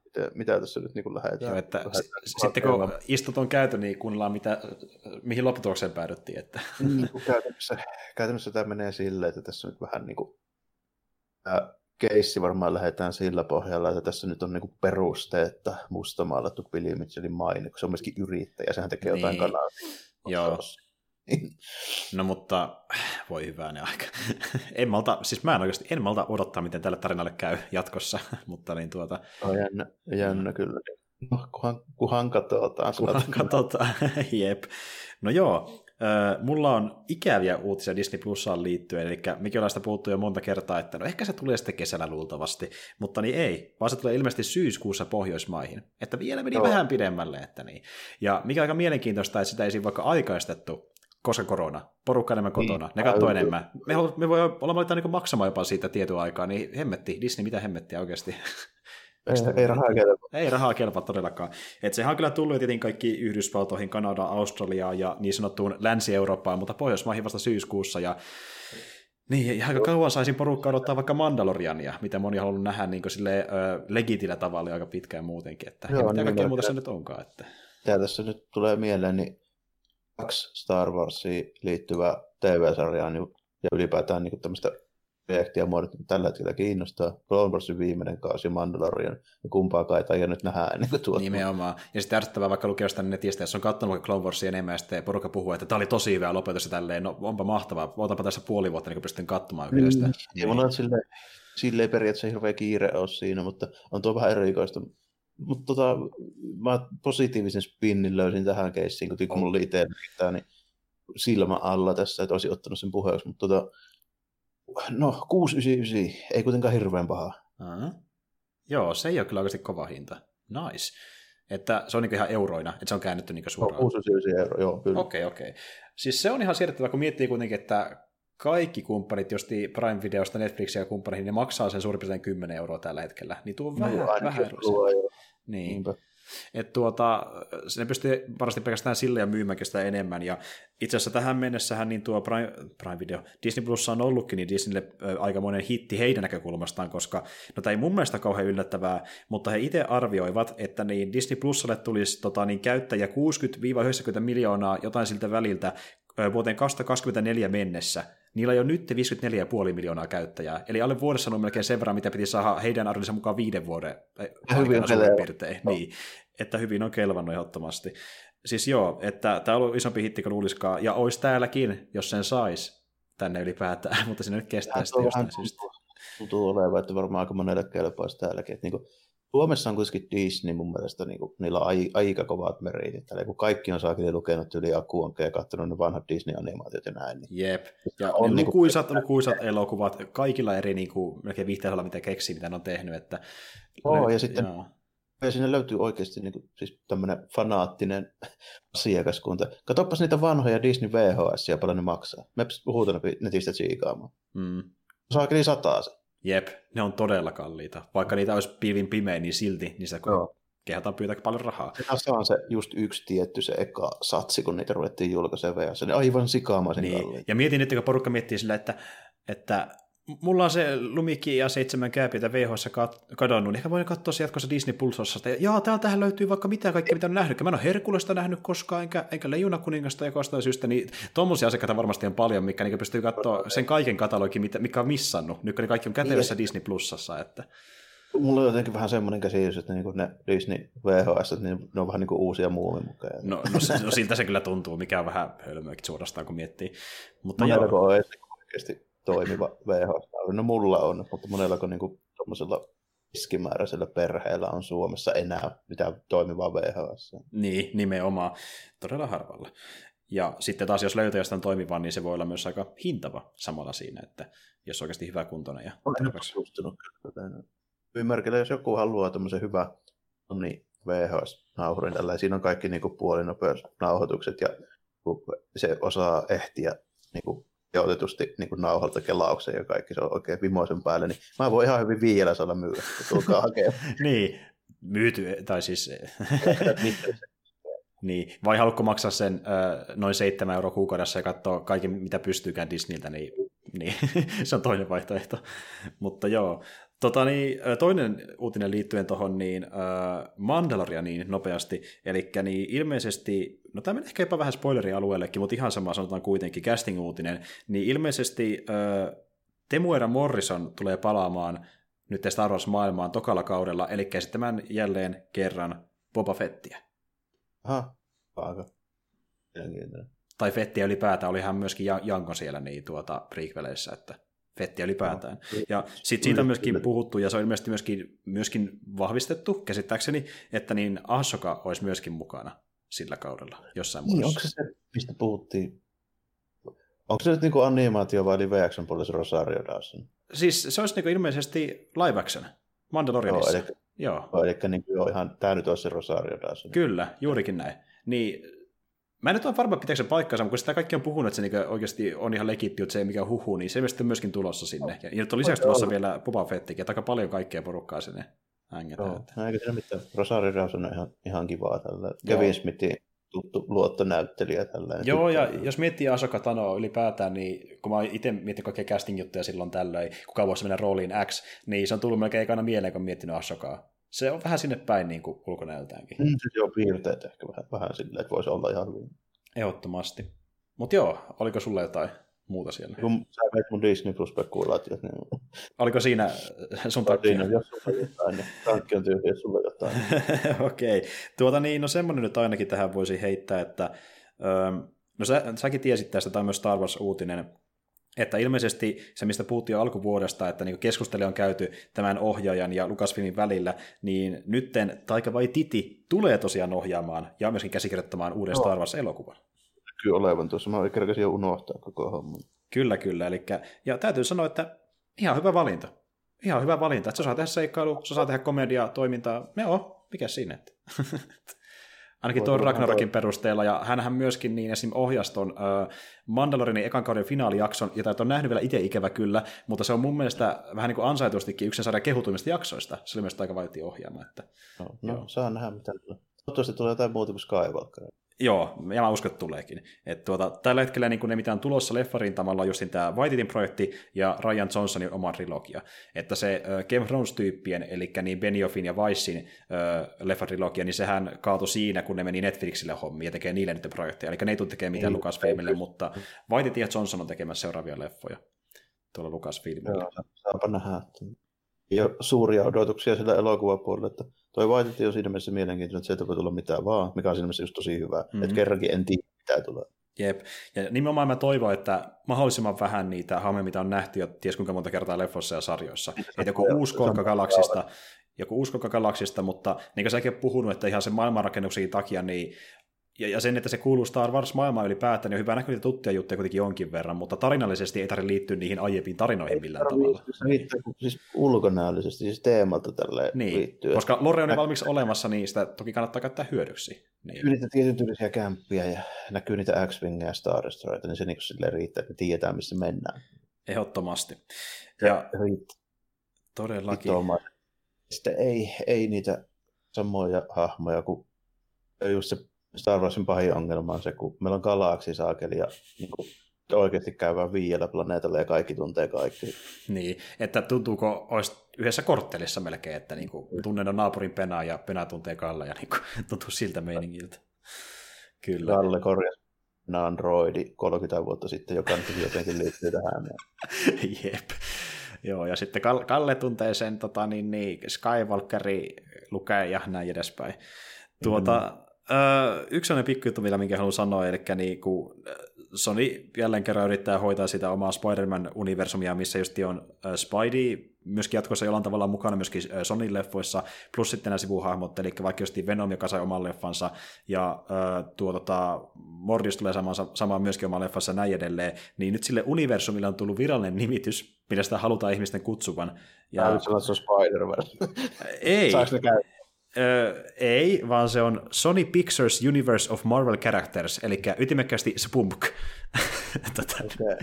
Mitä, mitä tässä nyt niin lähdetään.
Joo, että lähdetään sitten kun istut on käyty, niin kuunnellaan, mitä, mihin lopputulokseen päädyttiin. Että.
Niin, käytännössä, käytännössä tämä menee silleen, että tässä nyt vähän niin kuin, tämä keissi varmaan lähdetään sillä pohjalla, että tässä nyt on niinku peruste, että mustamaalattu Billy Mitchellin maine, kun se on myöskin yrittäjä, sehän tekee niin. jotain kanavia.
Joo. No mutta voi hyvää ne aika. en malta, siis mä en oikeasti, en malta odottaa, miten tälle tarinalle käy jatkossa, mutta niin tuota...
No, jännä, jännä kyllä. No, kunhan, kunhan katsotaan.
Kunhan katsotaan, jep. No joo, mulla on ikäviä uutisia Disney Plusaan liittyen, eli sitä puhuttu jo monta kertaa, että no ehkä se tulee sitten kesällä luultavasti, mutta niin ei, vaan se tulee ilmeisesti syyskuussa Pohjoismaihin, että vielä meni no. vähän pidemmälle, että niin. Ja mikä aika mielenkiintoista, että sitä ei siinä vaikka aikaistettu, koska korona, porukka enemmän niin, kotona, niin, ne katsoo enemmän. Me, me voi olla niin maksamaan jopa siitä tietyn aikaa, niin hemmetti, Disney, mitä hemmettiä oikeasti.
Ei, ei rahaa kelpaa.
Ei rahaa kelpaa todellakaan. Et sehän on kyllä tullut tietenkin kaikki Yhdysvaltoihin, Kanadaan, Australiaan ja niin sanottuun Länsi-Eurooppaan, mutta Pohjoismaihin vasta syyskuussa. Ja niin, aika kauan saisin porukkaa odottaa vaikka Mandaloriania, mitä moni on halunnut nähdä niin sille ö, legitillä tavalla aika pitkään muutenkin. Että Joo, mitä niin, kaikkea muuta se nyt onkaan. Että...
Tämä tässä nyt tulee mieleen, niin kaksi Star Warsiin liittyvää TV-sarjaa niin, ja ylipäätään niin tämmöistä projektia muodot tällä hetkellä kiinnostaa. Clone Warsin viimeinen kausi Mandalorian, ja kumpaa kai tai nyt nähdään ennen kuin tuot.
Nimenomaan. Ja sitten ärsyttävää vaikka lukea jostain netistä, jos on katsonut Clone Warsia enemmän, ja sitten porukka puhuu, että tämä oli tosi hyvä lopetus ja tälleen, no onpa mahtavaa, otanpa tässä puoli vuotta, niin pystyn katsomaan. Mm,
niin. mulla on silleen, silleen periaatteessa hirveä kiire ole siinä, mutta on tuo vähän erikoista. Mutta tota, mä positiivisen spinnin löysin tähän keissiin, kun, mulla oli itse niin silmä alla tässä, että olisi ottanut sen puheeksi, mutta tota, No, 699, ei kuitenkaan hirveän paha.
Uh-huh. Joo, se ei ole kyllä oikeasti kova hinta. Nice. Että se on niin ihan euroina, että se on käännetty niin suoraan.
No, 699 euro, joo, kyllä.
Okei, okay, okei. Okay. Siis se on ihan siedettävä, kun miettii kuitenkin, että kaikki kumppanit, josti Prime-videosta Netflixia ja kumppaneihin, ne maksaa sen suurin piirtein 10 euroa tällä hetkellä. Niin tuo on no, vähän, vähän. Niin. Niinpä. Et tuota, ne pystyy varmasti pelkästään sillä ja myymään sitä enemmän. Ja itse asiassa tähän mennessähän niin tuo Prime, Prime Video, Disney Plus on ollutkin niin Disneylle aikamoinen hitti heidän näkökulmastaan, koska no tämä ei mun mielestä kauhean yllättävää, mutta he itse arvioivat, että niin Disney Plusalle tulisi tota, niin käyttäjä 60-90 miljoonaa jotain siltä väliltä vuoteen 2024 mennessä, niillä on jo nyt 54,5 miljoonaa käyttäjää, eli alle vuodessa on melkein sen verran, mitä piti saada heidän arvionsa mukaan viiden vuoden aikana suurin piirtein. No. Niin, että hyvin on kelvannut ehdottomasti. Siis joo, että tämä on ollut isompi hitti kuin luuliskaan, ja olisi täälläkin, jos sen sais tänne ylipäätään, mutta sinne nyt kestää sitten jostain syystä.
Tuntuu olevan, että varmaan aika monelle kelpaisi täälläkin. Että niinku, Suomessa on kuitenkin Disney mun mielestä, niin kuin, niillä on ai, aika kovat meritit. Eli kun kaikki on saakin lukenut yli Akuanke ja katsonut ne vanhat Disney-animaatiot ja näin. Niin
Jep. Ja on niin lukuisat, kuin... lukuisat elokuvat kaikilla eri niin kuin, melkein vihteellä, mitä keksii, mitä ne on tehnyt. Että...
Oh, ja sitten joo. Ja sinne löytyy oikeasti niin kuin, siis tämmöinen fanaattinen asiakaskunta. Katsopas niitä vanhoja Disney VHS ja paljon ne maksaa. Me puhutaan netistä tsiikaamaan. Mm. Saakeli sataa se.
Jep, ne on todella kalliita. Vaikka niitä olisi pilvin pimeä, niin silti niistä no. kehataan pyytää paljon rahaa.
Se on se just yksi tietty se eka satsi, kun niitä ruvettiin julkaisemaan. Se aivan sikaamaisen niin. kalliita.
Ja mietin nyt, kun porukka miettii sillä, että, että mulla on se Lumikki ja seitsemän kääpiötä VHS kadonnut, niin ehkä voin katsoa se jatkossa Disney Pulsossa. Ja jaa, täältähän löytyy vaikka mitä kaikkea, mitä on nähnyt. Mä en ole Herkulesta nähnyt koskaan, enkä, enkä Leijuna kuningasta ja kostain syystä, niin tuommoisia asiakkaita varmasti on paljon, mikä niin pystyy katsoa sen kaiken katalogin, mikä on missannut. Nyt kaikki on kätevässä Disney Plusassa. Että...
Mulla on jotenkin vähän semmoinen käsitys, että niinku ne Disney VHS, niin ne on vähän niin kuin uusia muumimukeja.
No, no, no, siltä se kyllä tuntuu, mikä on vähän hölmöäkin suorastaan, kun miettii. Mutta
joo. on oikeasti toimiva VHS. No mulla on, mutta monella niin tuommoisella keskimääräisellä perheellä on Suomessa enää mitään toimivaa VHS.
Niin, nimenomaan. Todella harvalla. Ja sitten taas jos löytäjästä on toimiva, niin se voi olla myös aika hintava samalla siinä, että jos on oikeasti hyvä kuntoinen. Ja
Olen tutustunut Ymmärkillä, jos joku haluaa tämmöisen hyvä niin VHS-nauhurin, tällä siinä on kaikki niin kuin puolinopeusnauhoitukset ja se osaa ehtiä niin kuin otetusti niin kuin nauhalta kelaukseen ja kaikki, se on oikein vimoisen päälle, niin mä voin ihan hyvin viiellä saada myydä, tulkaa hakemaan.
niin, myyty, tai siis... niin, vai haluatko maksaa sen äh, noin 7 euroa kuukaudessa ja katsoa kaiken, mitä pystyykään Disneyltä, niin, niin se on toinen vaihtoehto. Mutta joo, Tota, niin, toinen uutinen liittyen tuohon niin, äh, Mandalorianiin nopeasti, eli niin ilmeisesti, no tämä menee ehkä jopa vähän spoilerialueellekin, mutta ihan sama sanotaan kuitenkin, casting-uutinen, niin ilmeisesti äh, Temuera Morrison tulee palaamaan nyt Star Wars-maailmaan tokalla kaudella, eli esittämään jälleen kerran Boba Fettiä.
Aha, aika.
Tai Fettiä ylipäätään, oli hän myöskin Janko siellä niin tuota prequeleissä, että Fettiä ylipäätään. No, ja sitten siitä on myöskin puhuttu, ja se on ilmeisesti myöskin, myöskin vahvistettu, käsittääkseni, että niin Ahsoka olisi myöskin mukana sillä kaudella jossain niin,
Onko se se, mistä puhuttiin? Onko se nyt niin animaatio vai live action puolella Rosario Dawson?
Siis se olisi niin ilmeisesti live action Mandalorianissa.
Joo, eli, joo. eli niin kuin, joo, ihan, tämä nyt olisi se Rosario Dawson.
Kyllä, juurikin näin. Niin Mä en nyt ole varma, pitääkö se paikkansa, mutta kun sitä kaikki on puhunut, että se niin oikeasti on ihan legitti, että se ei mikään huhu, niin se on myöskin tulossa sinne. Ja nyt on lisäksi tulossa vielä Boba Fettikin, että aika paljon kaikkea porukkaa sinne hängetään. Joo,
no, eikä siinä mitään. Rosario Dawson on ihan, ihan kivaa tällä. Kevin Smithin tuttu luottonäyttelijä tällä.
Joo, ja jos miettii Asoka Tanoa ylipäätään, niin kun mä itse mietin kaikkia casting-juttuja silloin tällöin, kuka voisi mennä rooliin X, niin se on tullut melkein ekana mieleen, kun miettinyt Asokaa se on vähän sinne päin niin kuin ulkonäöltäänkin.
Mm, se on piirteet ehkä vähän, vähän silleen, että voisi olla ihan hyvin.
Ehdottomasti. Mutta joo, oliko sulle jotain muuta siellä?
Kun sä veit mun Disney Plus spekulaatiot, niin...
Oliko siinä sun takia?
Siinä, jos sulla jotain, niin tankki on tyhjä, jos sulla jotain.
Okei. Okay. Tuota niin, no semmoinen nyt ainakin tähän voisi heittää, että... Öö, no sä, säkin tiesit tästä, tai myös Star Wars-uutinen, että ilmeisesti se, mistä puhuttiin jo alkuvuodesta, että niin keskustelu on käyty tämän ohjaajan ja Lucasfilmin välillä, niin nytten Taika vai Titi tulee tosiaan ohjaamaan ja myöskin käsikirjoittamaan uuden no. Star Wars-elokuvan.
Kyllä olevan tuossa, mä kerkesin jo unohtaa koko homman.
Kyllä, kyllä. Eli, ja täytyy sanoa, että ihan hyvä valinta. Ihan hyvä valinta, että se saa tehdä seikkailu, se saa tehdä komediaa, toimintaa. Joo, mikä siinä? Ainakin tuon Ragnarokin perusteella, ja hänhän myöskin niin esim. ohjaston äh, Mandalorinin ekan kauden finaalijakson, ja tätä on nähnyt vielä itse ikävä kyllä, mutta se on mun mielestä vähän niin kuin ansaitustikin yksi sarjan kehutuimmista jaksoista. Se oli myös aika vaikea ohjaama. Että,
no, no saa nähdä mitä Toivottavasti tulee jotain muuta kuin Skywalker.
Joo, ja mä uskon, että tuleekin. Et tuota, tällä hetkellä niin ne, mitä on tulossa leffarintamalla, on just tämä Whiteitin projekti ja Ryan Johnsonin oma trilogia. Että se äh, Game of Thrones-tyyppien, eli niin Benioffin ja Weissin äh, leffatrilogia, niin sehän kaatui siinä, kun ne meni Netflixille hommiin ja tekee niille niitä projekteja. Eli ne ei tule tekemään mitään Lucasfilmille, mutta Whiteit ja Johnson on tekemässä seuraavia leffoja tuolla Lucasfilmille.
Joo, saapa nähdä. Ja suuria odotuksia sillä elokuvapuolella, että Toi White on siinä mielessä mielenkiintoinen, että sieltä voi tulla mitään vaan, mikä on siinä mielessä just tosi hyvä. Mm-hmm. Että kerrankin en tiedä, mitä tulee.
Jep. Ja nimenomaan mä toivon, että mahdollisimman vähän niitä haameja, mitä on nähty jo ties kuinka monta kertaa leffossa ja sarjoissa. Että joku uusi kolka galaksista, joku uusi galaksista, mutta niin kuin säkin puhunut, että ihan sen maailmanrakennuksen takia, niin ja, ja sen, että se kuuluu Star Wars-maailmaan ylipäätään, niin on hyvä näkyä tuttuja juttuja kuitenkin jonkin verran, mutta tarinallisesti ei tarvitse liittyä niihin aiempiin tarinoihin millään tavalla.
Se liittyy siis ulkonäöllisesti, siis teemalta tälle
niin, liittyy. Koska Lore on valmiiksi olemassa, niin sitä toki kannattaa käyttää hyödyksi. Niin.
Näkyy niitä tietyn tyylisiä kämppiä ja näkyy niitä X-Wingia ja Star Destroyerita, niin se niin sille riittää, että me tiedetään, missä mennään.
Ehdottomasti. Ja, ja riittää. Todellakin.
Sitten ei, ei niitä samoja hahmoja kuin just se Star Warsin pahin ongelma on se, kun meillä on galaksi saakeli ja niin kuin, oikeasti käyvään viiellä planeetalla ja kaikki tuntee kaikki.
Niin, että tuntuuko olisi yhdessä korttelissa melkein, että niin kuin, tunnen on naapurin penaa ja penä tuntee Kalle ja niin kuin, tuntuu siltä meiningiltä.
Kyllä. Kalle korjasi androidi 30 vuotta sitten, joka nyt jotenkin liittyy tähän.
Jep. Joo, ja sitten Kalle tuntee sen tota, niin, niin, Skywalkeri lukee ja näin edespäin. Tuota, mm Öö, yksi sellainen pikkujuttu, vielä minkä haluan sanoa, eli niin kuin Sony jälleen kerran yrittää hoitaa sitä omaa Spider-Man-universumia, missä just on Spidey myöskin jatkossa jollain tavalla mukana myöskin äh, Sony-leffoissa, plus sitten nämä sivuhahmot, eli vaikka just Venom, joka sai oman leffansa, ja äh, tuo tota, Morbius tulee samaan, samaan myöskin oman leffansa näin edelleen, niin nyt sille universumille on tullut virallinen nimitys, millä sitä halutaan ihmisten kutsuvan.
Ja... Tämä on Spider-Man.
Ei. Ne? Öö, ei, vaan se on Sony Pictures Universe of Marvel Characters, eli ytimekkäästi Spunk. tota, okay.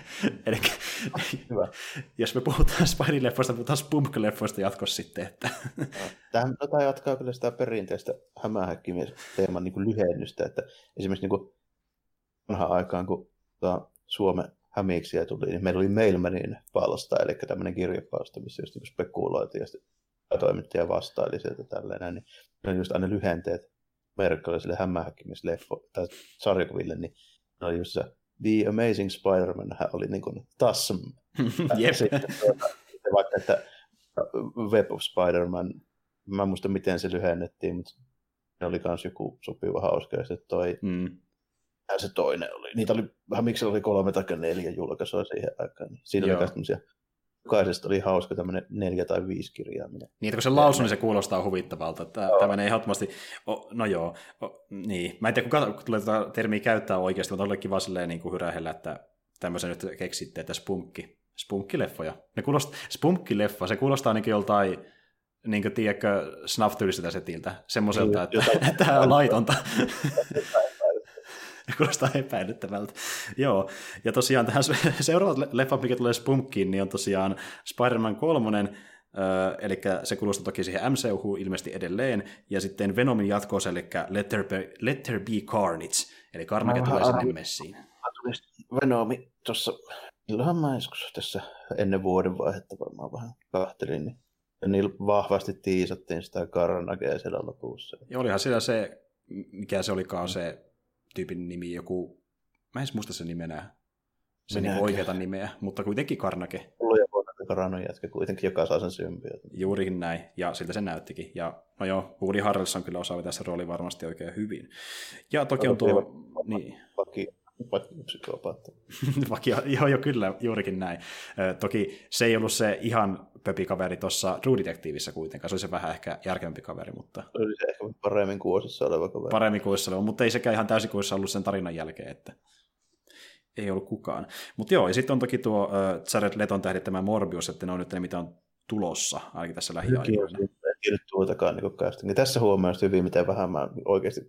eli, Hyvä. jos me puhutaan Spidey-leffoista, puhutaan Spunk-leffoista jatkossa sitten. Että.
Tähän tota jatkaa kyllä sitä perinteistä hämähäkkimies-teeman niin lyhennystä, että esimerkiksi niin kuin vanhaan aikaan, kun tota, Suomen hämiksiä tuli, niin meillä oli Mailmanin palsta, eli tämmöinen kirjapalsta, missä just niin spekuloitiin, ja sitten toimittaja vastaili sieltä tälleen, niin ne oli just aina lyhenteet merkkalaisille hämähäkkimisleffo tai sarjakuville, niin ne oli just se The Amazing Spider-Man hän oli niin kuin TASM.
Jep.
Tuota, vaikka, että Web of Spider-Man, mä en muista miten se lyhennettiin, mutta ne oli myös joku sopiva hauska, ja sitten toi, mm. se toinen oli, niitä oli, vähän miksi oli kolme tai neljä julkaisua siihen aikaan, niin siinä Joo. oli myös jokaisesta oli hauska tämmöinen neljä tai viisi kirjaa. Minä.
Niin, kun se lausun, niin se kuulostaa huvittavalta. Joo. Tämmöinen ehdottomasti, oh, no joo, oh, niin. Mä en tiedä, kuka tulee tätä termiä käyttää oikeasti, mutta oli kiva silleen niin kuin hyrähellä, että tämmöisen nyt keksitte, että spunkki. Spunkkileffoja. Ne kuulostaa, spunkkileffa, se kuulostaa ainakin joltain niin kuin, tiedätkö, snuff-tyyliseltä setiltä, semmoiselta, että, että tämä on laitonta. Kuulostaa epäilyttävältä. Joo, ja tosiaan tähän seuraavat leffat, mikä tulee Spunkkiin, niin on tosiaan Spider-Man 3, Öö, eli se kuulostaa toki siihen MCU ilmeisesti edelleen, ja sitten Venomin jatkos, eli Let There Be, Let There Be Carnage, eli Carnage tulee sinne messiin.
Venomi tuossa, milloinhan mä joskus tässä ennen vuoden vaihetta varmaan vähän kahtelin, niin niillä vahvasti tiisattiin sitä Carnagea siellä lopussa.
Ja olihan siellä se, mikä se olikaan se tyypin nimi, joku, mä en muista sen nimenä, se niin oikeata nimeä, mutta kuitenkin Karnake.
Ollut ja Karanon jätkä kuitenkin, joka saa sen symbiotin.
Juurikin näin, ja siltä se näyttikin. Ja no joo, Woody Harrelson kyllä osaa tässä rooli varmasti oikein hyvin. Ja toki on tuo... Niin.
Vaki, psykopaatti.
Vaki, joo, joo, kyllä, juurikin näin. toki se ei ollut se ihan pöpikaveri tuossa True Detectiveissä kuitenkaan, se oli se vähän ehkä järkevämpi kaveri, mutta...
Oli se ehkä paremmin kuosissa oleva kaveri.
Paremmin kuosissa oleva, mutta ei sekään ihan täysin kuosissa ollut sen tarinan jälkeen, että ei ollut kukaan. Mutta joo, ja sitten on toki tuo uh, Jared Leton tähdittämä Morbius, että ne on nyt ne, mitä on tulossa, ainakin tässä lähiaikoina.
Ei nyt tuotakaan niin castingia. Tässä huomaa hyvin, miten vähän mä oikeasti,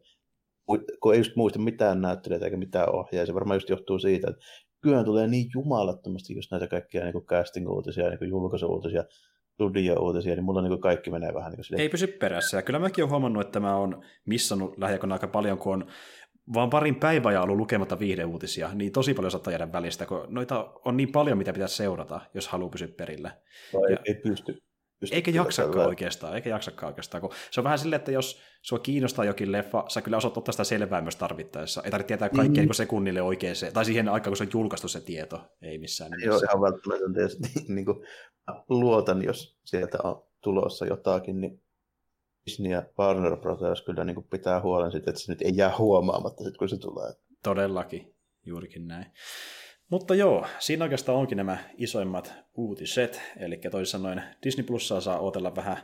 kun ei just muista mitään näyttelijöitä eikä mitään ohjaa, se varmaan just johtuu siitä, että kyllä tulee niin jumalattomasti just näitä kaikkia niin casting-uutisia, niin julkaisuuutisia, studio-uutisia, niin mulla niin kaikki menee vähän niin
Ei pysy perässä. Ja kyllä mäkin olen huomannut, että mä oon missannut lähiaikoina aika paljon, kun on vaan parin päivää ollut lukematta viihdeuutisia, niin tosi paljon saattaa jäädä välistä, kun noita on niin paljon, mitä pitäisi seurata, jos haluaa pysyä perillä.
No, ja... ei pysty.
Eikä jaksakaan oikeastaan, eikä jaksakaan oikeastaan. Kun se on vähän silleen, että jos sua kiinnostaa jokin leffa, sä kyllä osaat ottaa sitä selvää myös tarvittaessa. Ei tarvitse tietää kaikkea mm. niin sekunnille oikein se, tai siihen aikaan, kun se on julkaistu se tieto. Ei missään nimessä.
Joo, ihan välttämätöntä. niin kuin, luotan, jos sieltä on tulossa jotakin, niin Disney ja Warner Brothers kyllä niin kuin pitää huolen siitä, että se nyt ei jää huomaamatta sit, kun se tulee.
Todellakin, juurikin näin. Mutta joo, siinä oikeastaan onkin nämä isoimmat uutiset, eli toisin sanoen Disney Plusaa saa odotella vähän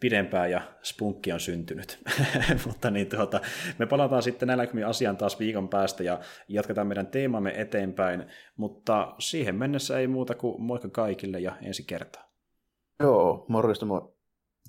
pidempään ja spunkki on syntynyt. Mutta niin, tuota, me palataan sitten näillä asian taas viikon päästä ja jatketaan meidän teemamme eteenpäin, mutta siihen mennessä ei muuta kuin moikka kaikille ja ensi kertaa.
Joo, morjesta moi.